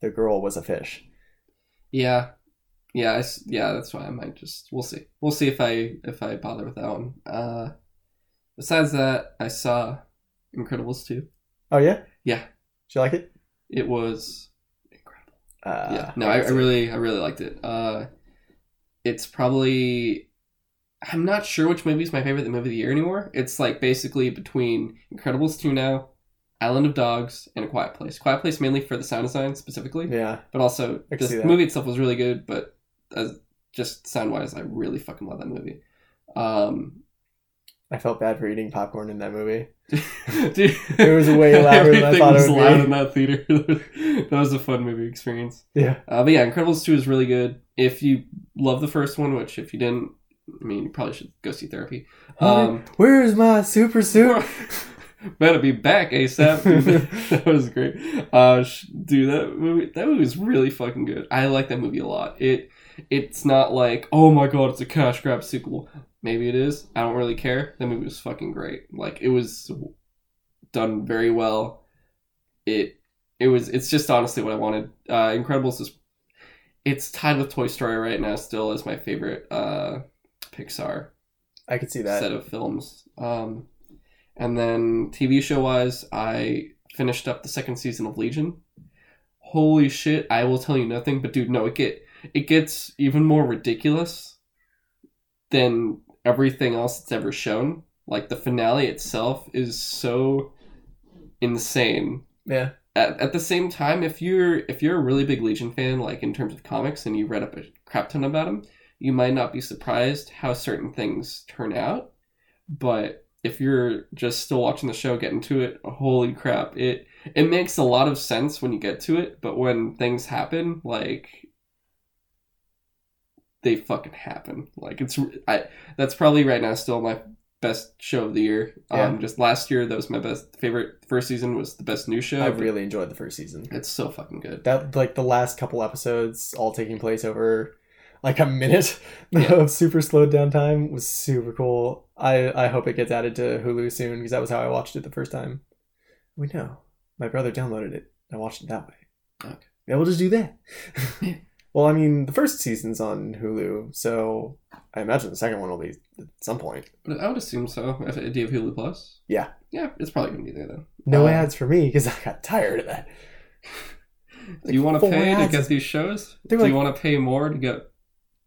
the girl was a fish. Yeah, yeah, I s yeah. That's why I might just. We'll see. We'll see if I if I bother with that one. Uh, besides that, I saw Incredibles two. Oh yeah, Yeah, did you like it? it was incredible. Uh, yeah, no, I, I really I really liked it. Uh, it's probably. I'm not sure which movie is my favorite the movie of the year anymore. It's like basically between Incredibles 2 now, Island of Dogs, and A Quiet Place. Quiet Place mainly for the sound design specifically. yeah. but also I can just see the movie itself was really good but as just sound wise i really fucking love that movie um I felt bad for eating popcorn in that movie. dude, It was way louder than I thought it was loud in that theater. That was a fun movie experience. Yeah, uh, but yeah incredibles 2 is really good. If you love the first one which if you didn't i mean you probably should go see therapy. Um where's my super suit? better be back asap that was great. Uh sh- dude that movie that movie was really fucking good. I like that movie a lot. It it's not like oh my god it's a cash grab sequel maybe it is i don't really care that movie was fucking great like it was done very well it it was it's just honestly what i wanted uh incredibles is it's tied with toy story right now still as my favorite uh pixar I could see that. set of films. Um, and then TV show wise, I finished up the second season of Legion. Holy shit! I will tell you nothing, but dude, no, it get it gets even more ridiculous than everything else that's ever shown. Like the finale itself is so insane. Yeah, At, at the same time, if you're if you're a really big Legion fan, like in terms of comics, and you read up a crap ton about them, you might not be surprised how certain things turn out. But if you're just still watching the show, get into it, holy crap! It it makes a lot of sense when you get to it, but when things happen, like they fucking happen. Like it's I that's probably right now still my best show of the year. Yeah. Um, just last year that was my best favorite first season was the best new show. I really enjoyed the first season. it's so fucking good. That like the last couple episodes, all taking place over like a minute Yeah. of super slowed down time, was super cool. I I hope it gets added to Hulu soon because that was how I watched it the first time. We know my brother downloaded it. I watched it that way. Okay. Yeah, we'll just do that. Well, I mean, the first season's on Hulu, so I imagine the second one will be at some point. But I would assume so. If, do you have Hulu Plus? Yeah. Yeah, it's probably gonna be there then. No Uh, ads for me because I got tired of that. Do you want to pay to get these shows? They Do were you want to pay more to get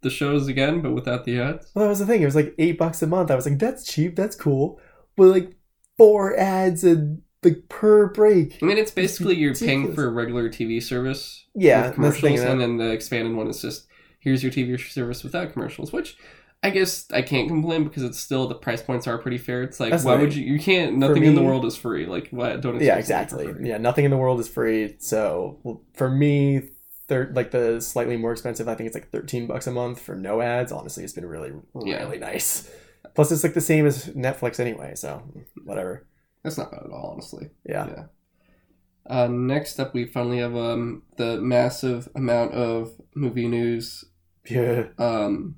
the shows again, but without the ads? Well, that was the thing. It was like eight bucks a month. I was like, that's cheap. That's cool. But like four ads and like per break. I mean, it's basically you're paying for a regular TV service Yeah, the commercials, and then the expanded one is just here's your TV service without commercials, which I guess I can't complain because it's still the price points are pretty fair. It's like That's why thing. would you? You can't. Nothing in the world is free. Like why don't? yeah, exactly. Yeah, nothing in the world is free. So well, for me, thir- like the slightly more expensive, I think it's like thirteen bucks a month for no ads. Honestly, it's been really, Yeah. really nice. Plus, it's like the same as Netflix anyway. So whatever. That's not bad at all, honestly. Yeah. Yeah. Uh, next up, we finally have um the massive amount of movie news. Yeah. Um,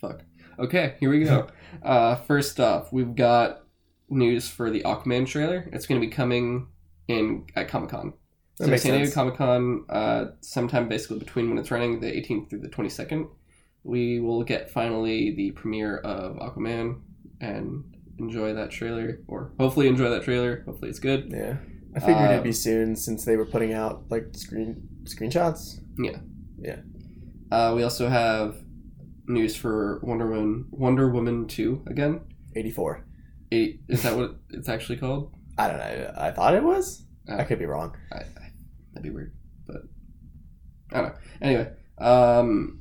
fuck. Okay, here we go. uh, first off, we've got news for the Aquaman trailer. It's going to be coming in at Comic Con. So San Diego. Comic Con, uh, sometime basically between when it's running, the 18th through the 22nd, we will get finally the premiere of Aquaman and enjoy that trailer, or hopefully enjoy that trailer. Hopefully it's good. Yeah. I figured it'd Um, be soon since they were putting out like screen screenshots. Yeah, yeah. Uh, we also have news for Wonder Woman, Wonder Woman 2 again. 84. Eight, is that what it's actually called? I don't know. I thought it was. Oh. I could be wrong. I, I, that'd be weird, but I don't know. Anyway, um,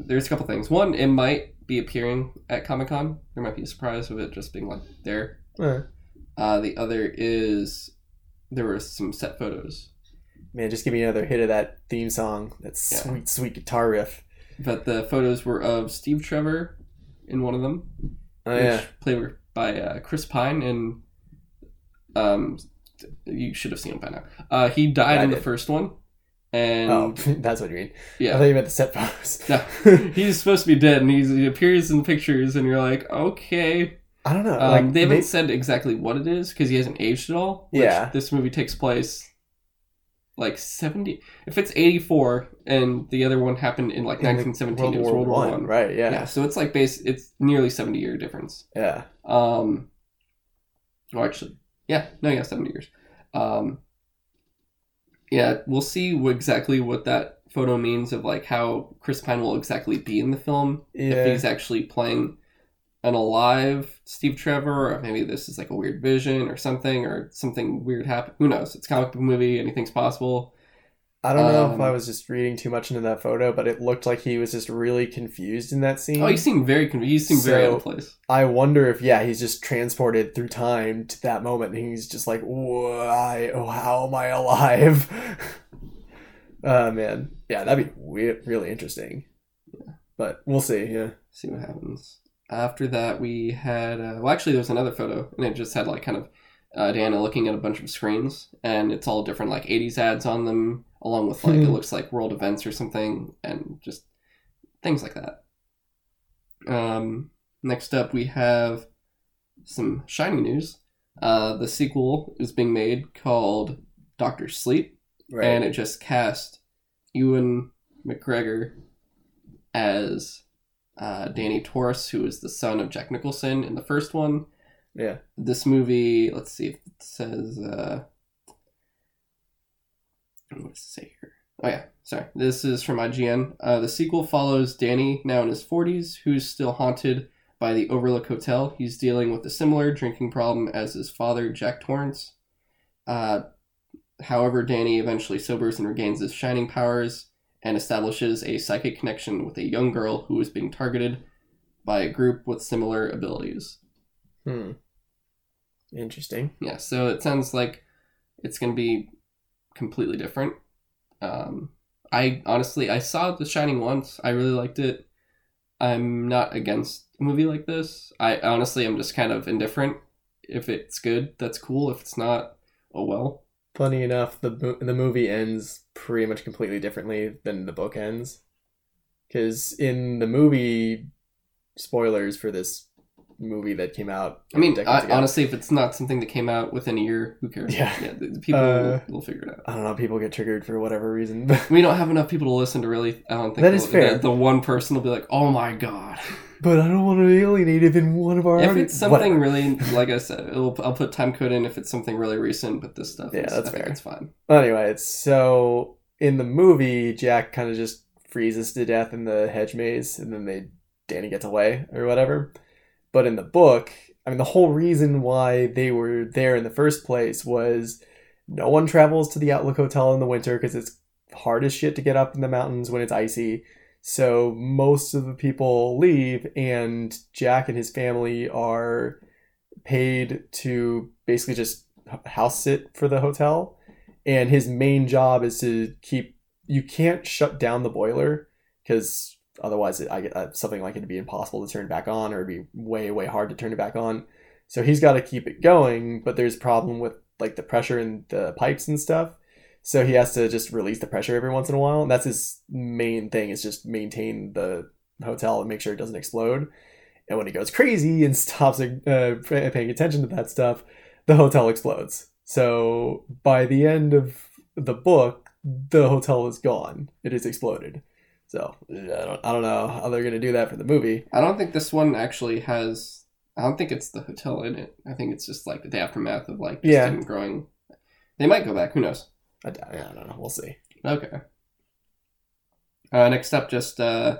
there's a couple things. One, it might be appearing at Comic Con. There might be a surprise of it just being like there. Eh. Uh, the other is there were some set photos, Man, just give me another hit of that theme song. That Yeah. sweet, sweet guitar riff. but the photos were of Steve Trevor in one of them, Oh which yeah. played by uh, Chris Pine, and um, you should have seen him by now. Uh, he died Yeah, I in the first one, and Oh, that's what you mean. Yeah, I thought you meant the set photos. No. he's supposed to be dead, and he's, he appears in pictures, and you're like, okay. I don't know. Um, like they haven't said exactly what it is because he hasn't aged at all. which Yeah. this movie takes place like 70. If it's 84, and the other one happened in like in the 1917, it was World War One. right? Yeah. Yeah. so it's like base. It's nearly 70 year difference. Yeah. Um, well, actually, yeah, no, yeah, 70 years. Um, yeah, we'll see what, exactly what that photo means of like how Chris Pine will exactly be in the film. If he's actually playing an alive Steve Trevor, or maybe this is like a weird vision or something, or something weird happened. Who knows? It's a comic book movie. Anything's possible. I don't know if Um, I was just reading too much into that photo, but it looked like he was just really confused in that scene. Oh, he seemed very confused. he seemed very So- out of place. I wonder if yeah, he's just transported through time to that moment, and he's just like, "Why? Oh, how am I alive?" uh man, yeah, that'd be weird, really interesting. Yeah. But we'll see. Yeah. see what happens. After that, we had uh, well, actually, there was another photo, and it just had like kind of uh, Diana looking at a bunch of screens, and it's all different like '80s ads on them, along with like it Hmm. looks like world events or something, and just things like that. Um, next up, we have some shiny news. Uh, the sequel is being made called Doctor Sleep Right. and it just cast Ewan McGregor as uh, Danny Torrance, who is the son of Jack Nicholson in the first one. Yeah. This movie, let's see if it says. Uh, what does it say here? Oh yeah, sorry. This is from IGN. Uh, the sequel follows Danny, now in his 40s, who's still haunted by the Overlook Hotel. He's dealing with a similar drinking problem as his father, Jack Torrance. Uh, however, Danny eventually sobers and regains his shining powers and establishes a psychic connection with a young girl who is being targeted by a group with similar abilities. Hmm. Interesting. Yeah, so it sounds like it's going to be completely different. Um, I honestly, I saw The Shining once. I really liked it. I'm not against a movie like this. I honestly I'm just kind of indifferent. If it's good, that's cool. If it's not, oh well. Funny enough, the the movie ends pretty much completely differently than the book ends. Because in the movie, spoilers for this movie that came out. I mean, I, honestly, if it's not something that came out within a year, who cares? Yeah. the, the people Uh, will, will figure it out. I don't know. People get triggered for whatever reason. We don't have enough people to listen to really. I don't think That is the- fair. The, the one person will be like, "Oh my god." but I don't want to alienate even one of our. if audi- it's something Whatever. really like i said it'll, i'll put time code in if it's something really recent but this stuff Yeah, is, that's I think fair. it's fine Anyway, so in the movie, Jack kind of just freezes to death in the hedge maze, and then they Danny gets away or whatever. But in the book, I mean, the whole reason why they were there in the first place was no one travels to the Outlook Hotel in the winter because it's hard as shit to get up in the mountains when it's icy. So most of the people leave, and Jack and his family are paid to basically just house sit for the hotel and his main job is to keep you can't shut down the boiler because otherwise it, I uh, something like it'd be impossible to turn back on or it'd be way way hard to turn it back on so he's got to keep it going but there's a problem with like the pressure in the pipes and stuff. So he has to just release the pressure every once in a while. And that's his main thing is just maintain the hotel and make sure it doesn't explode. And when he goes crazy and stops uh, paying attention to that stuff, the hotel explodes. So by the end of the book, the hotel is gone. It is exploded. So I don't, I don't know how they're gonna do that for the movie. I don't think this one actually has. I don't think it's the hotel in it. I think it's just like the aftermath of like Yeah. him growing. They might go back. Who knows? I, I don't know. We'll see. Okay. Uh, next up, just uh,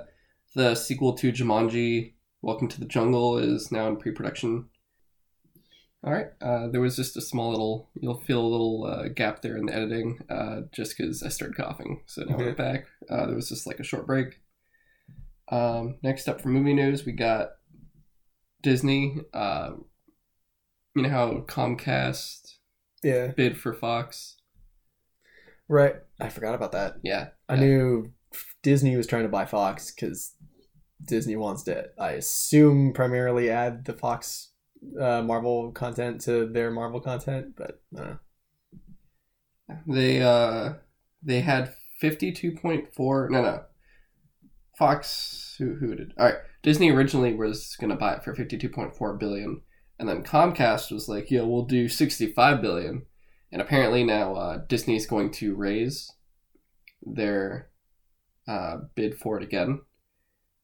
the sequel to Jumanji: Welcome to the Jungle is now in pre-production. All right. Uh, there was just a small little. You'll feel a little uh, gap there in the editing, uh, just because I started coughing. So now we're back. Uh, there was just like a short break. Um, next up for movie news, we got Disney. Uh, you know how Comcast Yeah. bid for Fox? Right. I forgot about that. Yeah. I Yeah. knew Disney was trying to buy Fox because Disney wants to, I assume, primarily add the Fox uh, Marvel content to their Marvel content, but They uh they had fifty two point four no no. Fox who who did all right. Disney originally was gonna buy it for fifty two point four billion, and then Comcast was like, "Yeah, we'll do sixty five billion. And apparently now uh, Disney's going to raise their uh, bid for it again.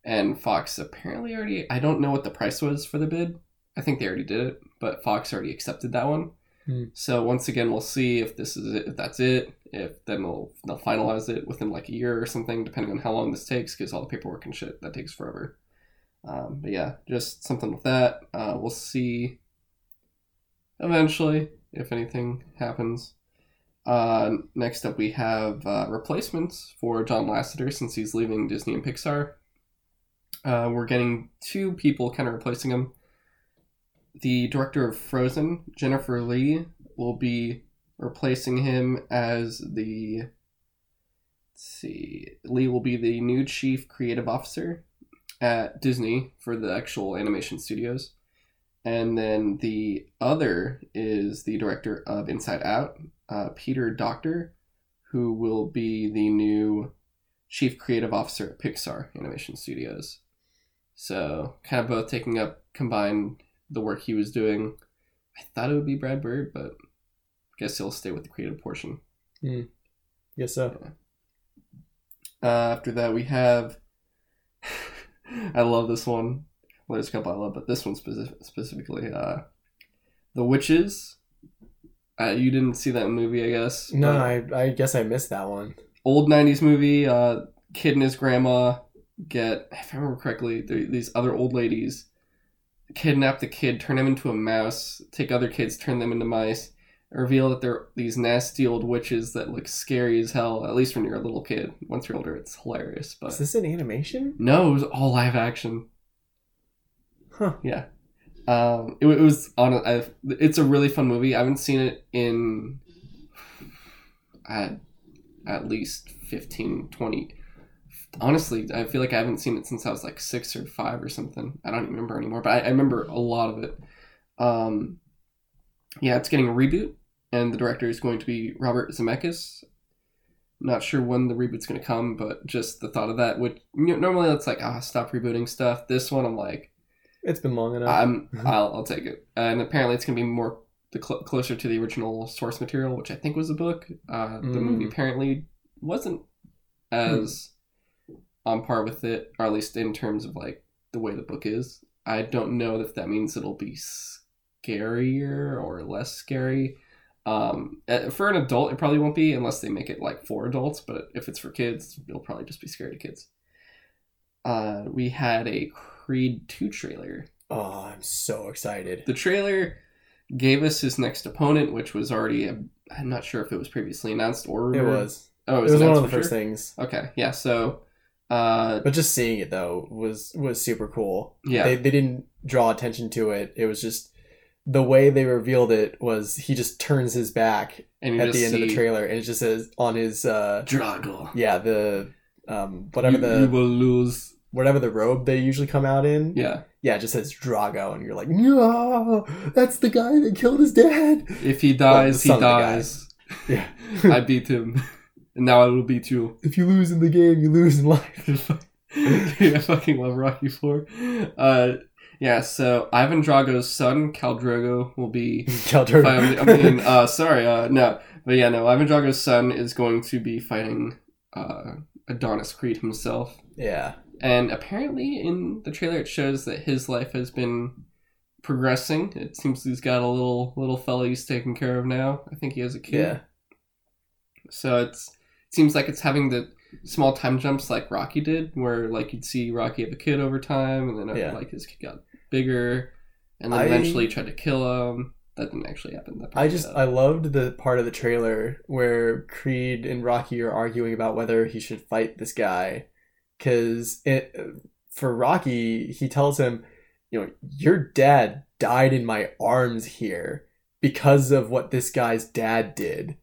And Fox apparently already I don't know what the price was for the bid. I think they already did it, but Fox already accepted that one. Hmm. So once again, we'll see if this is it, if that's it. If then they'll they'll finalize it within like a year or something, depending on how long this takes, because all the paperwork and shit that takes forever. Um, but yeah, just something with that. Uh, we'll see eventually if anything happens. Uh, next up, we have uh, replacements for John Lasseter since he's leaving Disney and Pixar. Uh, we're getting two people kind of replacing him. The director of Frozen, Jennifer Lee, will be replacing him as the. Let's see. Lee will be the new chief creative officer at Disney for the actual animation studios. And then the other is the director of Inside Out, uh, Peter Docter, who will be the new chief creative officer at Pixar Animation Studios. So, kind of both taking up combined the work he was doing. I thought it would be Brad Bird, but I guess he'll stay with the creative portion. guess so. Uh, after that, we have. I love this one. Well, there's a couple I love, but this one specific, specifically, uh, The Witches. Uh, you didn't see that movie, I guess. No, I, I guess I missed that one. old '90s movie. Uh, kid and his grandma get, if I remember correctly, these other old ladies kidnap the kid, turn him into a mouse, take other kids, turn them into mice, reveal that they're these nasty old witches that look scary as hell. At least when you're a little kid. Once you're older, it's hilarious. But Is this an animation? no, it was all live action. Huh. Yeah. Um, it, it was on. I've, it's a really fun movie. I haven't seen it in at at least 15, 20. Honestly, I feel like I haven't seen it since I was like six or five or something. I don't even remember anymore, but I, I remember a lot of it. Um, yeah, it's getting a reboot, and the director is going to be Robert Zemeckis. Not sure when the reboot's going to come, but just the thought of that would you know, normally it's like ah stop rebooting stuff. This one I'm like It's been long enough. I'm I'll, I'll take it. And apparently, it's gonna be more the cl- closer to the original source material, which I think was a book. Uh, the Mm. movie apparently wasn't as on par with it, or at least in terms of like the way the book is. I don't know if that means it'll be scarier or less scary. Um, uh, for an adult, it probably won't be unless they make it like for adults. But if it's for kids, it'll probably just be scary to kids. Uh, we had a Creed two trailer oh, I'm so excited. the trailer gave us his next opponent, which was already. i I'm not sure if it was previously announced or It was. Oh, It was one announced of the first sure? things. Okay, yeah. So, uh, But just seeing it though was was super cool. yeah, They they didn't draw attention to it. It was just the way they revealed it was he just turns his back and at the end of the trailer and it just says on his uh Drago. yeah, the um whatever you, the you will lose. whatever the robe they usually come out in. Yeah, yeah, it just says Drago, and you're like, no, that's the guy that killed his dad. If he dies, he the guy. dies. Yeah. I beat him, and now it'll beat you. If you lose in the game, you lose in life. Dude, I fucking love Rocky Four. Uh, yeah. So Ivan Drago's son, Cal Drogo, will be Khal Drogo. fighting. I mean, uh, sorry, uh, no, but yeah, no. Ivan Drago's son is going to be fighting uh, Adonis Creed himself. yeah. And apparently, in the trailer, it shows that his life has been progressing. It seems he's got a little little fella he's taking care of now. I think he has a kid. Yeah. So it's it seems like it's having the small time jumps like Rocky did, where like you'd see Rocky have a kid over time, and then Yeah. like his kid got bigger, and then I- eventually tried to kill him. That didn't actually happen. That I just I loved the part of the trailer where Creed and Rocky are arguing about whether he should fight this guy cuz it for Rocky he tells him, you know, your dad died in my arms here because of what this guy's dad did.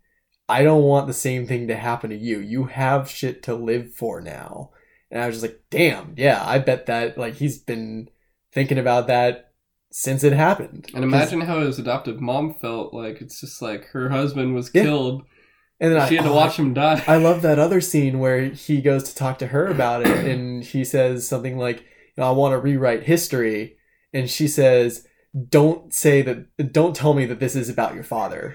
I don't want the same thing to happen to you. You have shit to live for now. And I was just like, "Damn, yeah, I bet that like he's been thinking about that since it happened." And imagine how his adoptive mom felt. Like it's just like her husband was Yeah. killed. and then she I, had to oh, watch him die. I love that other scene where he goes to talk to her about it, and he says something like, you know, "I want to rewrite history," and she says, "Don't say that. Don't tell me that this is about your father,"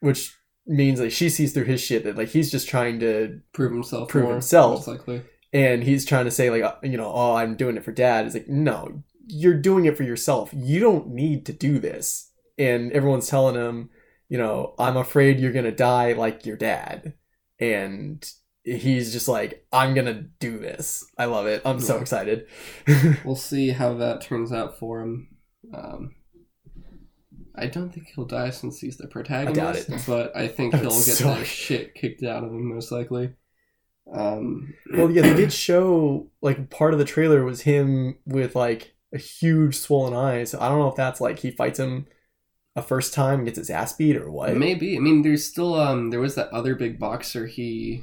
which means like she sees through his shit that like he's just trying to, prove himself. Prove more, himself. Most likely. and he's trying to say like, uh, you know, oh, I'm doing it for dad. It's like, no, you're doing it for yourself. You don't need to do this. And everyone's telling him, you know, I'm afraid you're gonna die like your dad. And he's just like, I'm gonna do this. I love it. I'm so excited. We'll see how that turns out for him. Um, I don't think he'll die since he's the protagonist, it. but I think he'll get suck. the shit kicked out of him most likely. Um, well, yeah, they did show like part of the trailer was him with like a huge swollen eye. So I don't know if that's like he fights him a first time and gets his ass beat or what. maybe. I mean, there's still um, there was that other big boxer he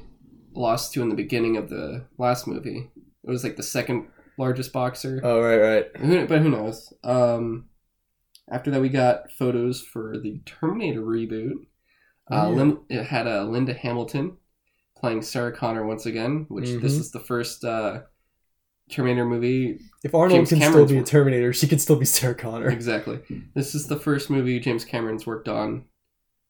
lost to in the beginning of the last movie. It was like the second largest boxer. Oh right, right. Who, but who knows? Um, after that, we got photos for the Terminator reboot. Uh, Oh, yeah. Lin- it had uh, Linda Hamilton playing Sarah Connor once again, which this Mhm. is the first uh, Terminator movie. If Arnold James can Cameron's still be a. Terminator, she can still be Sarah Connor. Exactly. This is the first movie James Cameron's worked on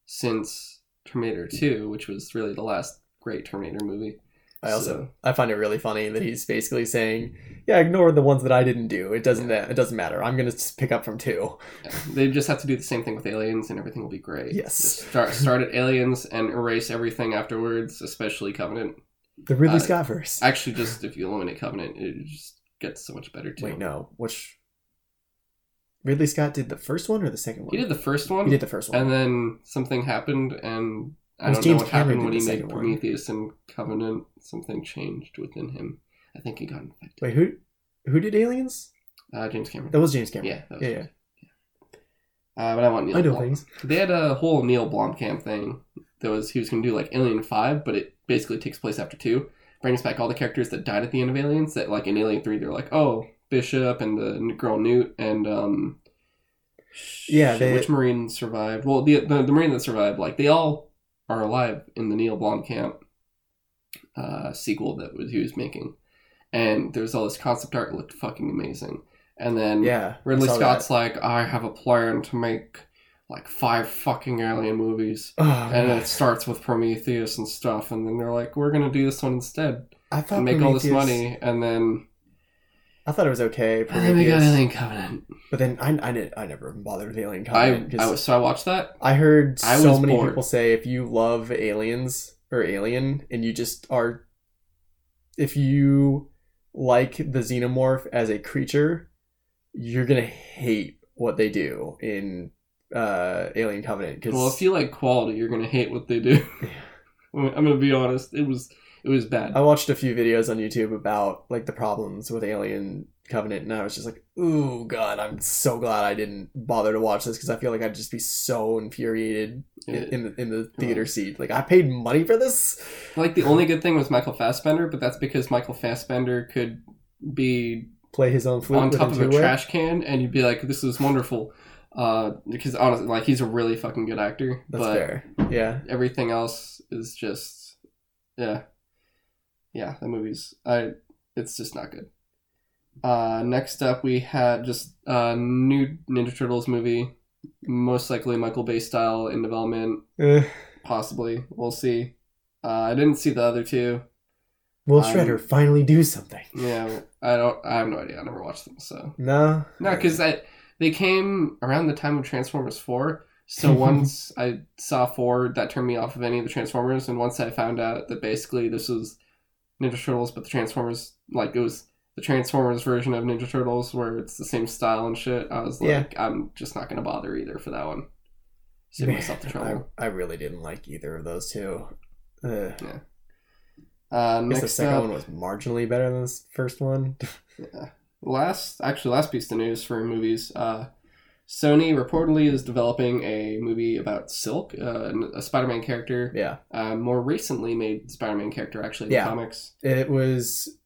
since Terminator 2, which was really the last great Terminator movie. I also So- I find it really funny that he's basically saying, "Yeah, ignore the ones that I didn't do. It doesn't it doesn't matter. I'm gonna pick up from two. Yeah, they just have to do the same thing with aliens and everything will be great. Yes. Just start, start at aliens and erase everything afterwards, especially Covenant. The Ridley Uh, Scott verse. Actually, just if you eliminate Covenant, it just gets so much better too. Wait, no. Which Ridley Scott did the first one or the second one? He did the first one, He did the first one. and then something happened, and I don't James know what Cameron happened when he made second one. Prometheus and Covenant. Something changed within him. I think he got infected. Wait, who who did Aliens? Uh, James Cameron. That was James Cameron. yeah, that was yeah, yeah. Uh, but I want Neil. I know Blom- things. They had a whole Neil Blomkamp thing. That was he was going to do like Alien Five, but it basically takes place after two. Brings back all the characters that died at the end of Aliens. That like in Alien Three, they're like, oh, Bishop and the girl Newt and um. Yeah, they- which Marine survived? Well, the, the the Marine that survived, like they all are alive in the Neil Blomkamp uh, sequel that was, he was making, and there's all this concept art that looked fucking amazing. And then Yeah. Ridley Scott's like, I have a plan to make like five fucking alien movies. Oh, And it starts with Prometheus and stuff, and then they're like, we're gonna do this one instead I thought and make all this money, and then I thought it was okay. and then we got Prometheus. Alien Covenant. But then I, I, did, I never bothered with Alien I, Covenant. 'cause I was so I watched that. I heard I so was many bored. people say if you love aliens or alien and you just are if you like the xenomorph as a creature, you're gonna hate what they do in uh Alien Covenant. Cause Well, if you like quality, you're gonna hate what they do. I'm gonna be honest. It was it was bad. I watched a few videos on YouTube about like the problems with Alien Covenant, and I was just like, "Ooh, God, I'm so glad I didn't bother to watch this because I feel like I'd just be so infuriated in, in the in the theater seat. Like, I paid money for this. Like the only good thing was Michael Fassbender, but that's because Michael Fassbender could be play his own flute on top of a trash can, and you'd be like, "This is wonderful." Uh, because honestly, like he's a really fucking good actor, That's but fair. Yeah. everything else is just, yeah, yeah. The movie's, I, it's just not good. Uh, next up, we had just a new Ninja Turtles movie, most likely Michael Bay style in development, Eh, possibly. We'll see. Uh, I didn't see the other two. will I'm- Shredder finally do something? Yeah, I don't. I have no idea. I never watched them, so No. no, because they came around the time of Transformers Four. So once I saw four, that turned me off of any of the Transformers, and once I found out that basically this was Ninja Turtles, but the Transformers, like it was the Transformers version of Ninja Turtles, where it's the same style and shit, I was like, I'm just not gonna bother either for that one. Save myself the I, trouble. I really didn't like either of those two. Uh, Uh, I guess the second up, one was marginally better than the first one. Yeah. Last, actually, last piece of news for movies. Uh, Sony reportedly is developing a movie about Silk, uh, a Spider-Man character. yeah. Uh, more recently made Spider-Man character, actually, in Yeah. the comics. It was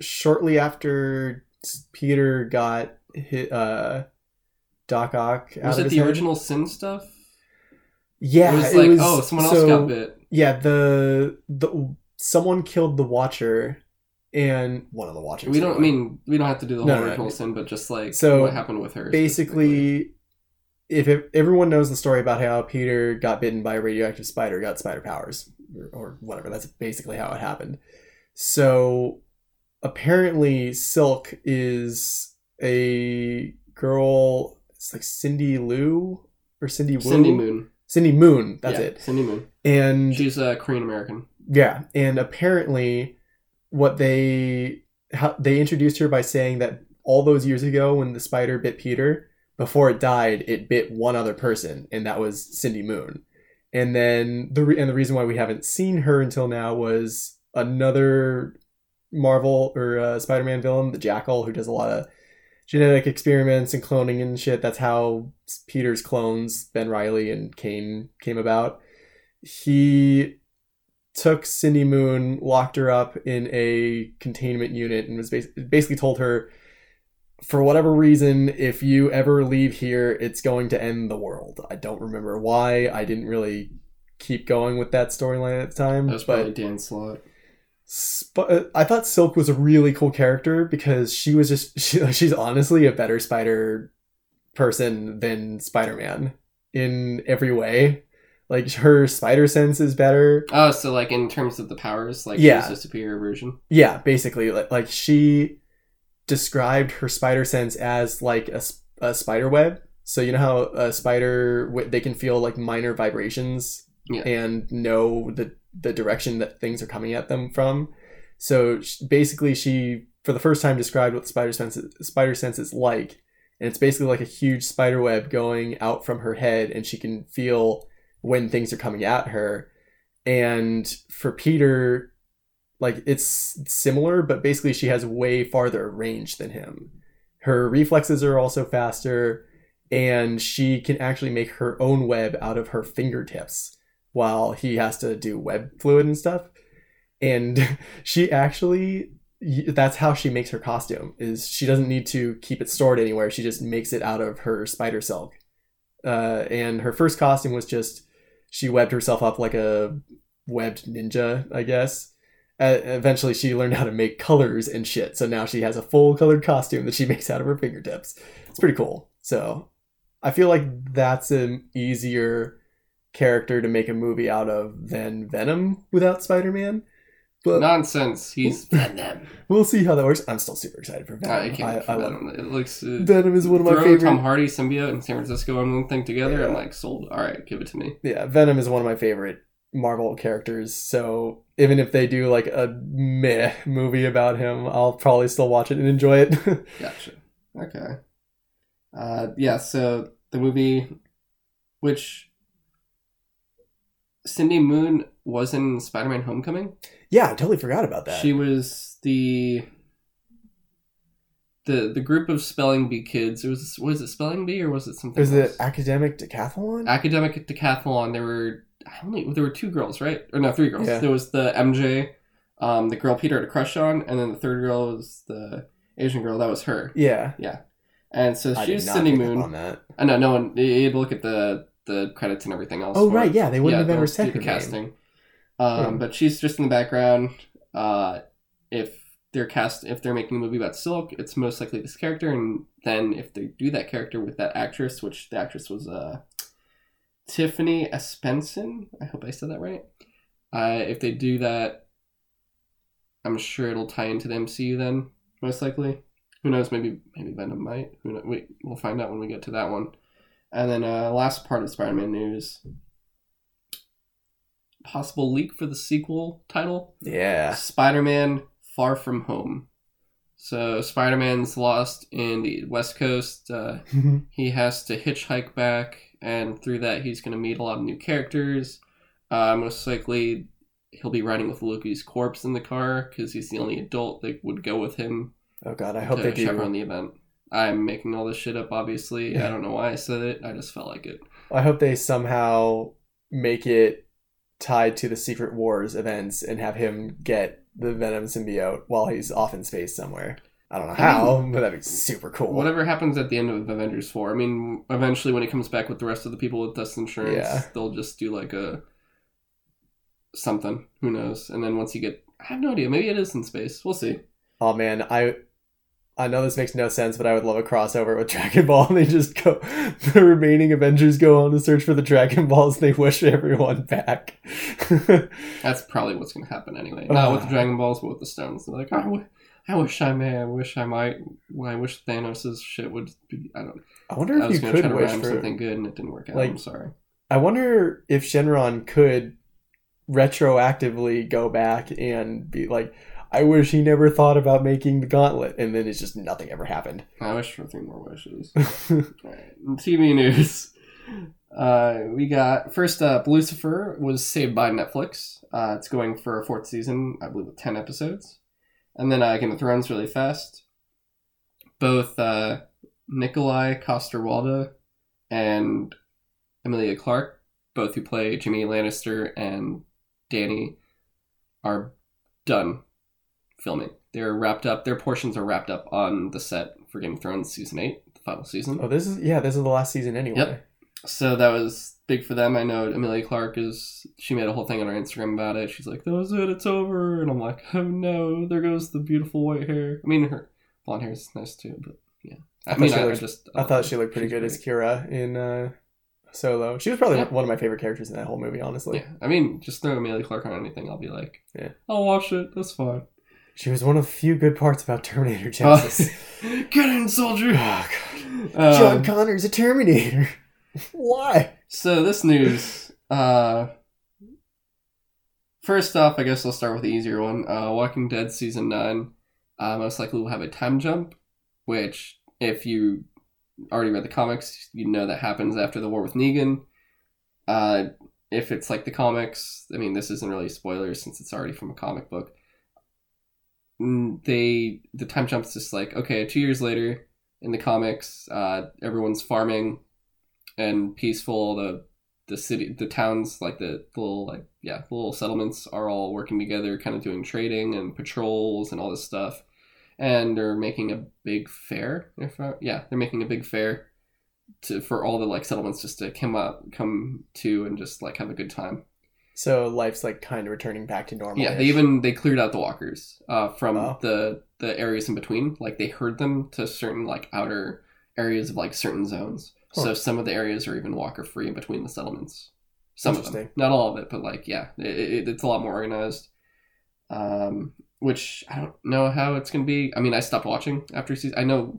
shortly after Peter got hit, uh, Doc Ock out Was of it the head. original Sin stuff? Yeah, it was like, oh, someone else so- got bit. Yeah, the the someone killed the Watcher, and one of the Watchers. We don't. I mean, we don't have to do the whole No, no, no. original Sin, but just like So, what happened with her. basically if it, everyone knows the story about how peter got bitten by a radioactive spider got spider powers or, or whatever that's basically how it happened so apparently silk is a girl it's like cindy lou or cindy Wu? Cindy Moon. cindy moon that's Yeah, it Cindy Moon. and She's a Korean American. yeah, and apparently, what they how, they introduced her by saying that all those years ago, when the spider bit Peter, before it died, it bit one other person, and that was Cindy Moon. And then the re- and the reason why we haven't seen her until now was another Marvel or uh, Spider-Man villain, the Jackal, who does a lot of genetic experiments and cloning and shit. That's how Peter's clones, Ben Reilly and Kaine, came about. He took Cindy Moon, locked her up in a containment unit, and was bas- basically told her, for whatever reason, if you ever leave here, it's going to end the world. I don't remember why. I didn't really keep going with that storyline at the time, That was but probably Dan Slott. Sp- uh, I thought Silk was a really cool character because she was just she, she's honestly a better spider person than Spider-Man in every way. Like her spider sense is better. Oh, so like in terms of the powers, like Yeah. she's a superior version. Yeah, basically like, like she described her spider sense as like a, a spider web. So you know how a spider they can feel like minor vibrations Yeah. and know the the direction that things are coming at them from. So sh- basically, she for the first time described what spider sense spider sense is like, and it's basically like a huge spider web going out from her head, and she can feel when things are coming at her. And for Peter, like it's similar, but basically she has way farther range than him. Her reflexes are also faster, and she can actually make her own web out of her fingertips while he has to do web fluid and stuff. And she actually that's how she makes her costume is she doesn't need to keep it stored anywhere she just makes it out of her spider silk uh, and her first costume was just she webbed herself up like a webbed ninja i guess. Uh, eventually she learned how to make colors and shit so now she has a full colored costume that she makes out of her fingertips. It's pretty cool. So i feel like that's an easier character to make a movie out of than venom without spider-man but Nonsense. He's Venom. we'll see how that works i'm still super excited for Venom. I can't I, I Venom. It looks. Uh, venom is one of my favorite Tom Hardy symbiote in San Francisco and one thing together. I'm like sold. All right, give it to me. yeah venom is one of my favorite marvel characters so even if they do like a meh movie about him i'll probably still watch it and enjoy it Gotcha. Okay. Uh, yeah. So the movie, which Cindy Moon was in Spider-Man: Homecoming. Yeah i totally forgot about that She was the the the group of spelling bee kids. It was was it spelling bee or was it something? was else? it academic decathlon academic decathlon? There were only there were two girls, right? Or no, three girls. Yeah. There was the MJ, um, the girl Peter had a crush on, and then the third girl was the Asian girl. That was her. Yeah. Yeah. And so I she's Cindy pick Moon. on that. I know no one. You had to look at the the credits and everything else. Oh right, it. yeah, they wouldn't have ever do said the her name. casting. Um, Hmm. but she's just in the background. Uh, if they're cast, if they're making a movie about Silk, it's most likely this character, and then if they do that character with that actress, which the actress was uh, Tiffany Espensen. I hope I said that right. Uh, if they do that, I'm sure it'll tie into the MCU. Then most likely, who knows? Maybe maybe Venom might. Who know? Wait, we'll find out when we get to that one. And then uh, last part of Spider-Man news. Possible leak for the sequel title Yeah. Spider-Man Far From Home. So Spider-Man's lost in the West Coast. Uh, he has to hitchhike back, and through that, he's going to meet a lot of new characters. Uh, most likely, he'll be riding with Loki's corpse in the car because he's the only adult that would go with him oh god, I hope to they do. chaperone the event. I'm making all this shit up, obviously. I don't know why I said it. I just felt like it. I hope they somehow make it tied to the Secret Wars events and have him get the Venom symbiote while he's off in space somewhere. I don't know how, but that'd be super cool. Whatever happens at the end of Avengers 4, I mean, eventually when he comes back with the rest of the people with Dust Insurance, Yeah. they'll just do like a something. Who knows? And then once you get. I have no idea. Maybe it is in space. We'll see. Oh man, I I know this makes no sense, but I would love a crossover with Dragon Ball. And they just go, the remaining Avengers go on to search for the Dragon Balls. And they wish everyone back. That's probably what's going to happen anyway. Not with the Ah. Dragon Balls, but with the stones. They're like, I, w- I wish I may. I wish I might. I wish Thanos' shit would be. I don't I wonder if I was you to try could to wish for. something good and it didn't work out. like- I'm sorry. I wonder if Shenron could retroactively go back and be like, I wish he never thought about making the gauntlet, and then it's just nothing ever happened. I wish for three more wishes. TV news. Uh, we got first up. Lucifer was saved by Netflix. Uh, it's going for a fourth season, I believe, with ten episodes. And then uh, Game of Thrones really fast. Both uh, Nikolai Coster-Waldau and Emilia Clarke, both who play Jimmy Lannister and Dany, are done filming. They're wrapped up. Their portions are wrapped up on the set for Game of Thrones season eight, the final season. oh, this is yeah, this is the last season anyway. Yep. So that was big for them. I know Emilia Clarke is. She made a whole thing on her Instagram about it. She's like, "That was it. It's over." And I'm like, "Oh no! There goes the beautiful white hair." I mean, her blonde hair is nice too, but yeah. I, I mean, thought she I, I just. I thought she looked pretty good as Qi'ra in uh, Solo. She was probably Yeah. one of my favorite characters in that whole movie. Honestly, Yeah, I mean, just throw Emilia Clarke on anything. I'll be like, Yeah. I'll watch it. That's fine. She was one of the few good parts about Terminator Oh, Genisys. get in, soldier. Oh, Um, John Connor's a Terminator. Why? So this news, uh, first off, I guess I'll start with the easier one. Uh, Walking Dead season nine, uh, most likely will have a time jump, which if you already read the comics, you know that happens after the war with Negan. Uh, if it's like the comics, I mean, this isn't really spoilers since it's already from a comic book. They the time jump's just like okay, two years later in the comics, uh, everyone's farming and peaceful. The the city, the towns, like the, the little like yeah, the little settlements are all working together, kind of doing trading and patrols and all this stuff. And they're making a big fair. If I, yeah, they're making a big fair to for all the like settlements just to come up, come to, and just like have a good time. So life's like kind of returning back to normal. Yeah, they even they cleared out the walkers uh, from Oh. the the areas in between. Like they herd them to certain like outer areas of like certain zones. So some of the areas are even walker free in between the settlements. Some of them, not all of it, but like yeah, it, it, it's a lot more organized. Um, which I don't know how it's gonna be. I mean, I stopped watching after season. I know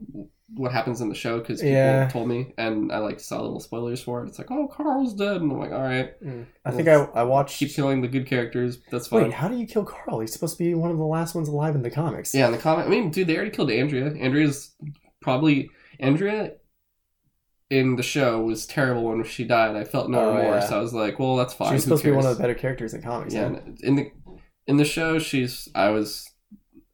what happens in the show because people Yeah. told me, and I like saw little spoilers for it. It's like, oh, Carl's dead, and I'm like, all right, Mm. I think I, I watched. keep killing the good characters. That's fine. Wait, how do you kill Carl? He's supposed to be one of the last ones alive in the comics. Yeah, in the comic, I mean, dude, they already killed Andrea. Andrea's probably Andrea in the show was terrible when she died. I felt no Oh, remorse. yeah. I was like, well, that's fine. She's supposed to be one of the better characters in comics. Yeah, Yeah. in the in the show, she's. I was.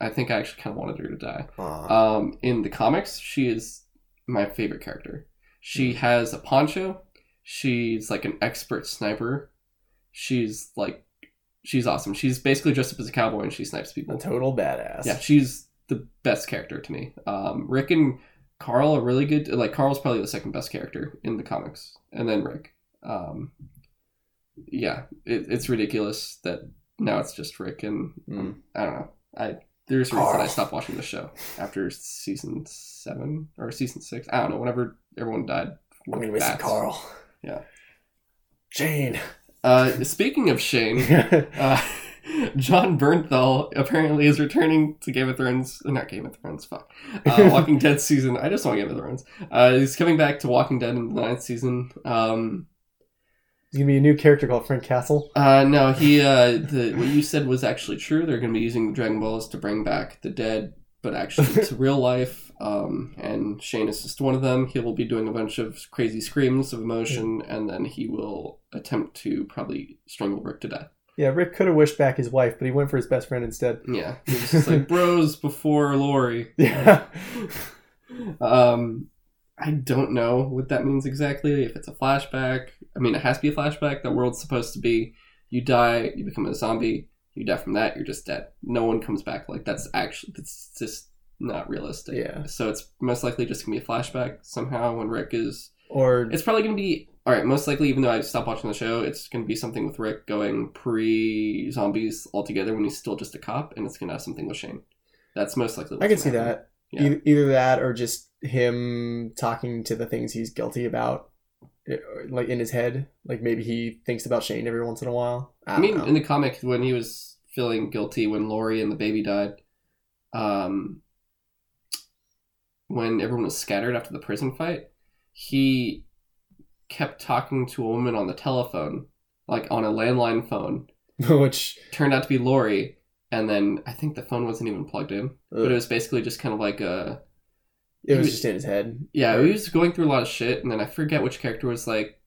I think I actually kind of wanted her to die. Um, in the comics, she is my favorite character. Hmm. She has a poncho. She's like an expert sniper. She's like, she's awesome. She's basically dressed up as a cowboy and she snipes people. a total badass. Yeah, she's the best character to me. Um, Rick and Carl are really good. Like Carl's probably the second best character in the comics, and then Rick. Um, yeah, it, it's ridiculous that now it's just Rick, and Mm. I don't know. I there's a reason Carl. I stopped watching the show after season seven or season six. I don't know. Whenever everyone died. I'm gonna miss. Carl. Yeah. Jane. Uh, speaking of Shane, uh, Jon Bernthal apparently is returning to Game of Thrones. Not Game of Thrones, fuck. Uh, Walking Dead season. I just want Game of Thrones. Uh, he's coming back to Walking Dead in the ninth season. Um, There's gonna be a new character called Frank Castle. uh, no, he. Uh, the, what you said was actually true. They're going to be using the Dragon Balls to bring back the dead, but actually to real life. Um, and Shane is just one of them. He will be doing a bunch of crazy screams of emotion, and then he will attempt to probably strangle Rick to death. Yeah, Rick could have wished back his wife, but he went for his best friend instead. Yeah, he was just like bros before Lori. Yeah. Um, I don't know what that means exactly. If it's a flashback, I mean, it has to be a flashback. The world's supposed to be you die, you become a zombie, you die from that, you're just dead. No one comes back. Like that's actually that's just not realistic. Yeah. So it's most likely just gonna be a flashback somehow when Rick is. Or It's probably gonna be all right. Most likely, even though I stopped watching the show, it's gonna be something with Rick going pre zombies altogether when he's still just a cop, and it's gonna have something with Shane. That's most likely. I can see happen. that. Yeah. Either, either that or just him talking to the things he's guilty about, eh, like in his head. Like maybe he thinks about Shane every once in a while. I, I mean, know. in the comic, when he was feeling guilty when Lori and the baby died, um, when everyone was scattered after the prison fight, he kept talking to a woman on the telephone, like on a landline phone. which Turned out to be Lori, and then I think the phone wasn't even plugged in, but it was basically just kind of like a it was he- just in his head. yeah. He was going through a lot of shit, and then I forget which character was like,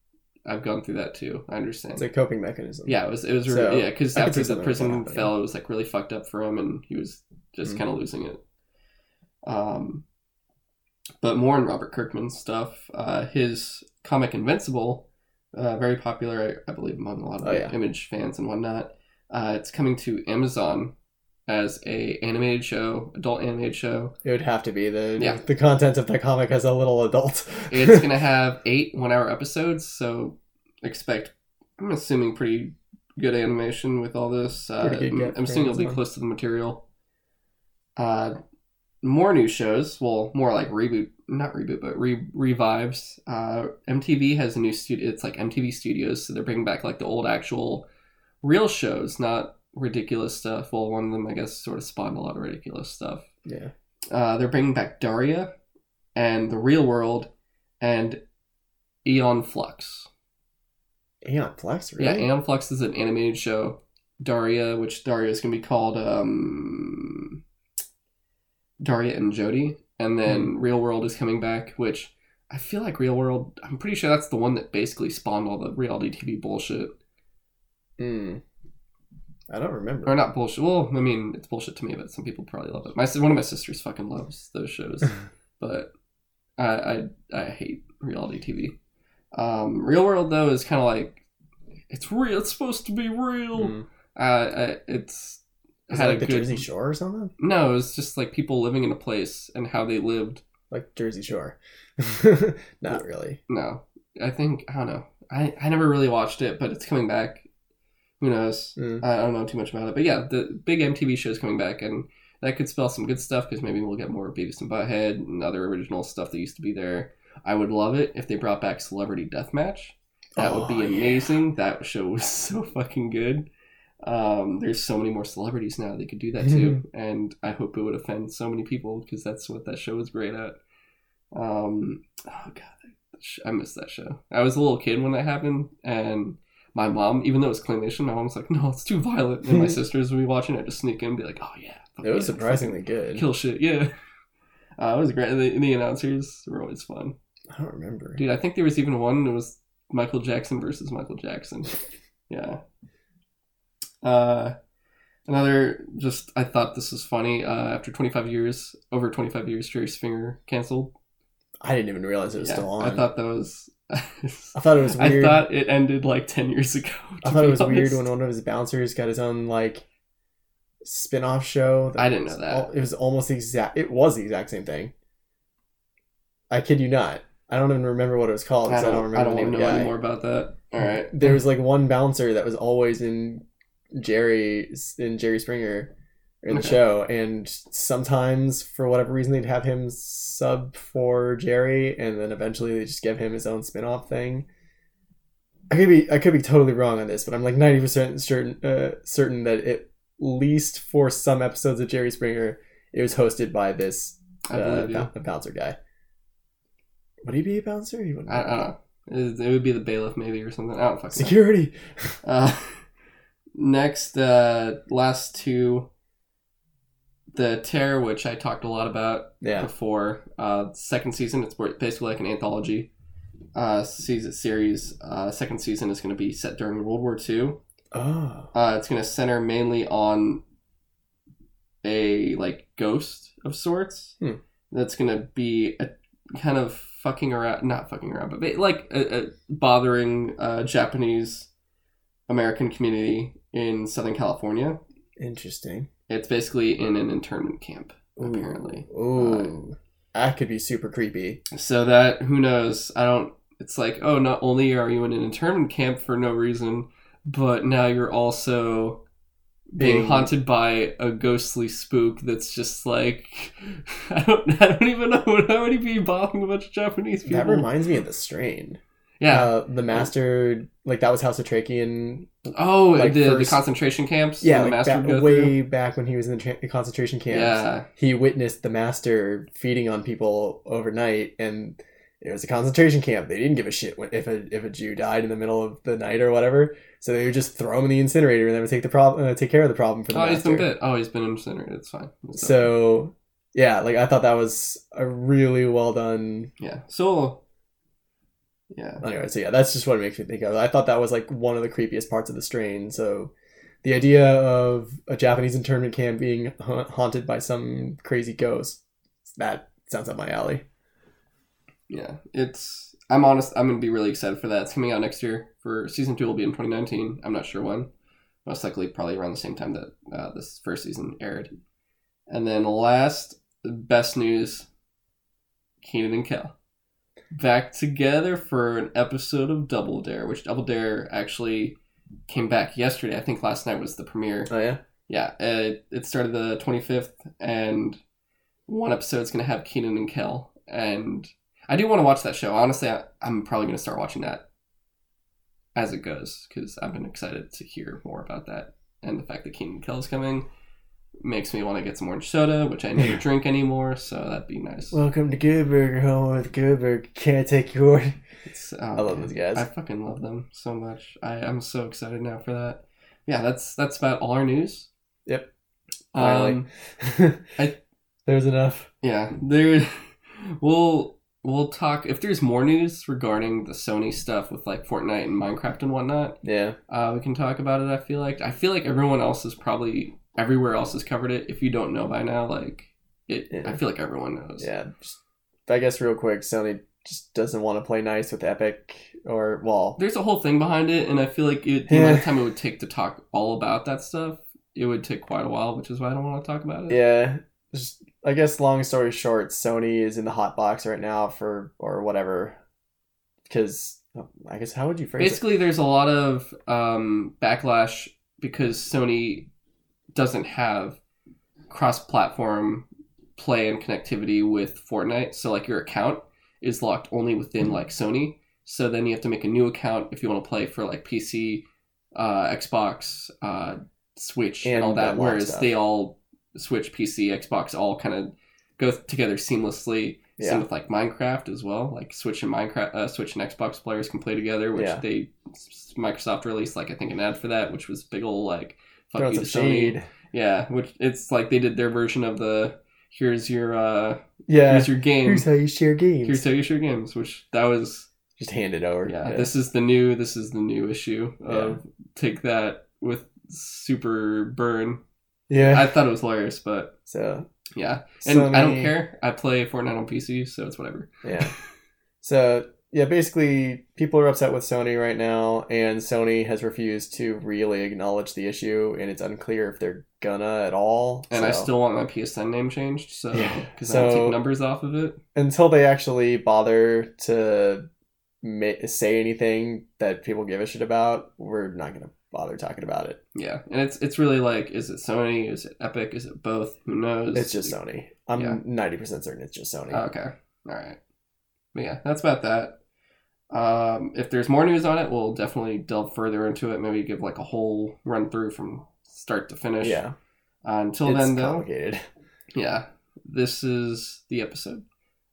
"I've gone through that too." I understand. It's a coping mechanism. Yeah, it was. It was So, really yeah because after the something like that prison fell, it was like really fucked up for him, and he was just Mhm. kind of losing it. Um, but more on Robert Kirkman's stuff. Uh, his comic Invincible, uh, very popular, I, I believe, among a lot of Oh, yeah. Image fans and whatnot. Uh, it's coming to Amazon as a animated show, adult animated show. It would have to be the Yeah. the content of the comic as a little adult. It's gonna have eight one-hour episodes, so expect. I'm assuming pretty good animation with all this. Uh, good I'm assuming it'll be close to the material. Uh, more new shows. Well, more like reboot, not reboot, but re- revives. Uh, MTV has a new studio. It's like MTV Studios, so they're bringing back like the old actual real shows, not ridiculous stuff. Well, one of them, I guess, sort of spawned a lot of ridiculous stuff. yeah. Uh, they're bringing back Daria and The Real World and Aeon Flux. Aeon Flux, really? Yeah, Aeon Flux is an animated show. Daria, which Daria is going to be called um, Daria and Jodie. And then Real World is coming back, which I feel like Real World, I'm pretty sure that's the one that basically spawned all the reality TV bullshit. Hmm. I don't remember. Or not bullshit. Well, I mean, it's bullshit to me, but some people probably love it. My One of my sisters fucking loves those shows. but I, I I hate reality TV. Um, Real World though is kind of like it's real. It's supposed to be real. Hmm. Uh, I, it's Is that like the Jersey Shore or something? No, it's just like people living in a place and how they lived. Like Jersey Shore. Not really. No, I think I don't know. I I never really watched it, but it's coming back. Who knows? Mm. I don't know too much about it, but yeah, the big MTV show is coming back, and that could spell some good stuff because maybe we'll get more Beavis and Butthead and other original stuff that used to be there. I would love it if they brought back Celebrity Deathmatch. That would be Oh, yeah. amazing. That show was so fucking good. Um, there's so many more celebrities now they could do that too, and I hope it would offend so many people because that's what that show was great at. Um, oh god, I missed that show. I was a little kid when that happened, and my mom, even though it was claymation, my mom's like, "No, it's too violent." And my sisters would be watching it, I'd just sneak in and be like, "Oh yeah." It was yeah, surprisingly good. Kill shit, yeah. Uh, it was great. The, the announcers were always fun, I don't remember. dude. I think there was even one that was Michael Jackson versus Michael Jackson. Yeah. Uh, another just I thought this was funny. Uh, after 25 years, over 25 years, Jerry Springer canceled. I didn't even realize it was Yeah, still on. I thought that was. I thought it was I thought it ended like 10 years ago. I thought it was weird when one of his bouncers got his own like spin-off show. I didn't know that. al- It was almost the exact. It was the exact same thing. I kid you not. I don't even remember what it was called. I 'cause I don't, don't I remember don't name know of guy. any more about that. All right. There was like one bouncer that was always in Jerry in Jerry Springer in the Okay. show, and sometimes for whatever reason they'd have him sub for Jerry, and then eventually they just give him his own spin-off thing. I could be I could be totally wrong on this, but I'm like ninety percent certain uh, certain that at least for some episodes of Jerry Springer, it was hosted by this uh, bou- bouncer guy. Would he be a bouncer? He wouldn't. I, I don't know. It, would be the bailiff maybe or something. I don't fucking know. Security. Uh, next, uh, last two. The Terror, which I talked a lot about Yeah. before. Uh, second season, it's basically like an anthology uh, season series. Uh, second season is going to be set during World War II. Oh. Uh, it's going to center mainly on a like ghost of sorts. Hmm. That's going to be a kind of fucking around, not fucking around, but ba- like a, a bothering uh, Japanese American community in Southern California. Interesting. It's basically in an internment camp, Ooh. apparently. Ooh. Uh, that could be super creepy. So that who knows? I don't. It's like oh, not only are you in an internment camp for no reason, but now you're also being Being- haunted by a ghostly spook that's just like I don't. I don't even know what how would he be bothering a bunch of Japanese people. That reminds me of the strain. Yeah. Uh, the master, like that was House of Trachean. oh, like the, the concentration camps. Yeah, the like master back, way through. back when he was in the tra- concentration camps. Yeah. He witnessed the master feeding on people overnight, and it was a concentration camp. They didn't give a shit if a if a Jew died in the middle of the night or whatever. So they would just throw him in the incinerator, and then would take the problem, uh, take care of the problem for the Oh, he's master. been bit. Oh, he's been incinerated. It's fine. It's fine. So yeah, like I thought that was a really well done. yeah. So. Yeah. Anyway, so yeah, that's just what it makes me think of. I thought that was like one of the creepiest parts of the strain. So the idea of a Japanese internment camp being ha- haunted by some crazy ghost that sounds up my alley. Yeah, it's. I'm honest. I'm gonna be really excited for that. It's coming out next year. For season two, will be in 2019. I'm not sure when. Most likely, probably around the same time that uh, this first season aired. And then last, best news: Kenan and Kel back together for an episode of Double Dare, which Double Dare actually came back yesterday. I think last night was the premiere. Oh yeah, Yeah, it, it started the 25th, and one episode's going to have Kenan and Kel. And I do want to watch that show. Honestly, I, I'm probably going to start watching that as it goes, because I've been excited to hear more about that. And the fact that Kenan and Kel is coming makes me want to get some orange soda, which I never drink anymore, so that'd be nice. welcome to Good Burger Home with Good Burger. Can I take your order? It's, oh, I love man. those guys. I fucking love them so much. I, I'm so excited now for that. Yeah, that's that's about all our news. Yep. Finally. Um, I- There's enough. Yeah, there. We'll we'll talk if there's more news regarding the Sony stuff with like Fortnite and Minecraft and whatnot. Yeah, Uh, we can talk about it. I feel like I feel like everyone else is probably everywhere else has covered it. If you don't know by now, like it, Yeah. I feel like everyone knows. yeah. Just, I guess real quick, Sony just doesn't want to play nice with Epic or well, There's a whole thing behind it, and I feel like it, the Yeah. amount of time it would take to talk all about that stuff, it would take quite a while, which is why I don't want to talk about it. Yeah, just I guess long story short, Sony is in the hot box right now for or whatever. Because I guess how would you phrase it? Basically, there's a lot of um, backlash because Sony doesn't have cross-platform play and connectivity with Fortnite. So, like, your account is locked only within like Sony. So then you have to make a new account if you want to play for like PC, uh, Xbox, uh, Switch, and, And all that. Whereas stuff. they all Switch, PC, Xbox all kind of go together seamlessly. Yeah. Same with like Minecraft as well. Like Switch and Minecraft, uh, Switch and Xbox players can play together, which Yeah. they Microsoft released like I think an ad for that, which was big old like you some to Sony. shade. Yeah, which it's like they did their version of the here's your uh Yeah. here's your game, Here's how you share games. here's how you share games, which that was Just hand it over. yeah, This is the new this is the new issue of take that with super burn. yeah. I thought it was hilarious, but so yeah, and I don't care. I play Fortnite on PC, so it's whatever. Yeah. So yeah, basically, people are upset with Sony right now, and Sony has refused to really acknowledge the issue, and it's unclear if they're gonna at all. And I still want my PSN name changed, so Yeah. because I So- take numbers off of it. until they actually bother to ma- say anything that people give a shit about, we're not gonna bother talking about it. Yeah, and it's it's really like, is it Sony? Is it Epic? Is it both? Who knows? It's just Sony. I'm Yeah. ninety percent certain it's just Sony. Oh, okay, all right. But yeah, that's about that. Um, if there's more news on it, we'll definitely delve further into it. Maybe give like a whole run through from start to finish. yeah, Uh, until it's then, though, complicated. yeah, this is the episode,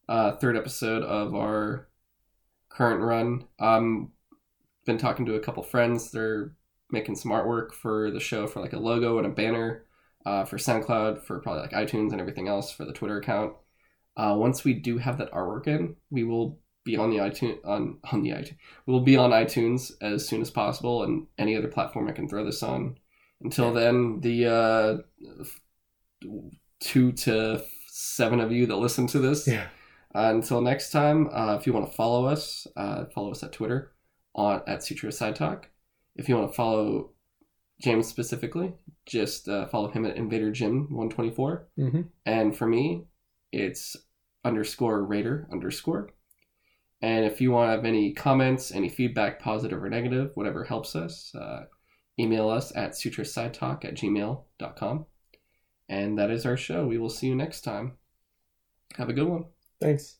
uh, third episode of our current run. Um, been talking to a couple friends. They're making some artwork for the show for like a logo and a banner, uh, for SoundCloud, for probably like iTunes and everything else for the Twitter account. Uh, once we do have that artwork in, we will be on the iTunes on on the iTunes. We will be on iTunes as soon as possible and any other platform I can throw this on. Until then, the uh, two to seven of you that listen to this. Yeah. Uh, until next time, uh, if you want to follow us, uh, follow us at Twitter on at Sutro Sidetalk. If you want to follow James specifically, just uh, follow him at Invader Jim one twenty four. hmm And for me, it's underscore Raider underscore. And if you want to have any comments, any feedback, positive or negative, whatever helps us, uh, email us at sutrosidetalk at gmail.com. And that is our show. We will see you next time. Have a good one. Thanks.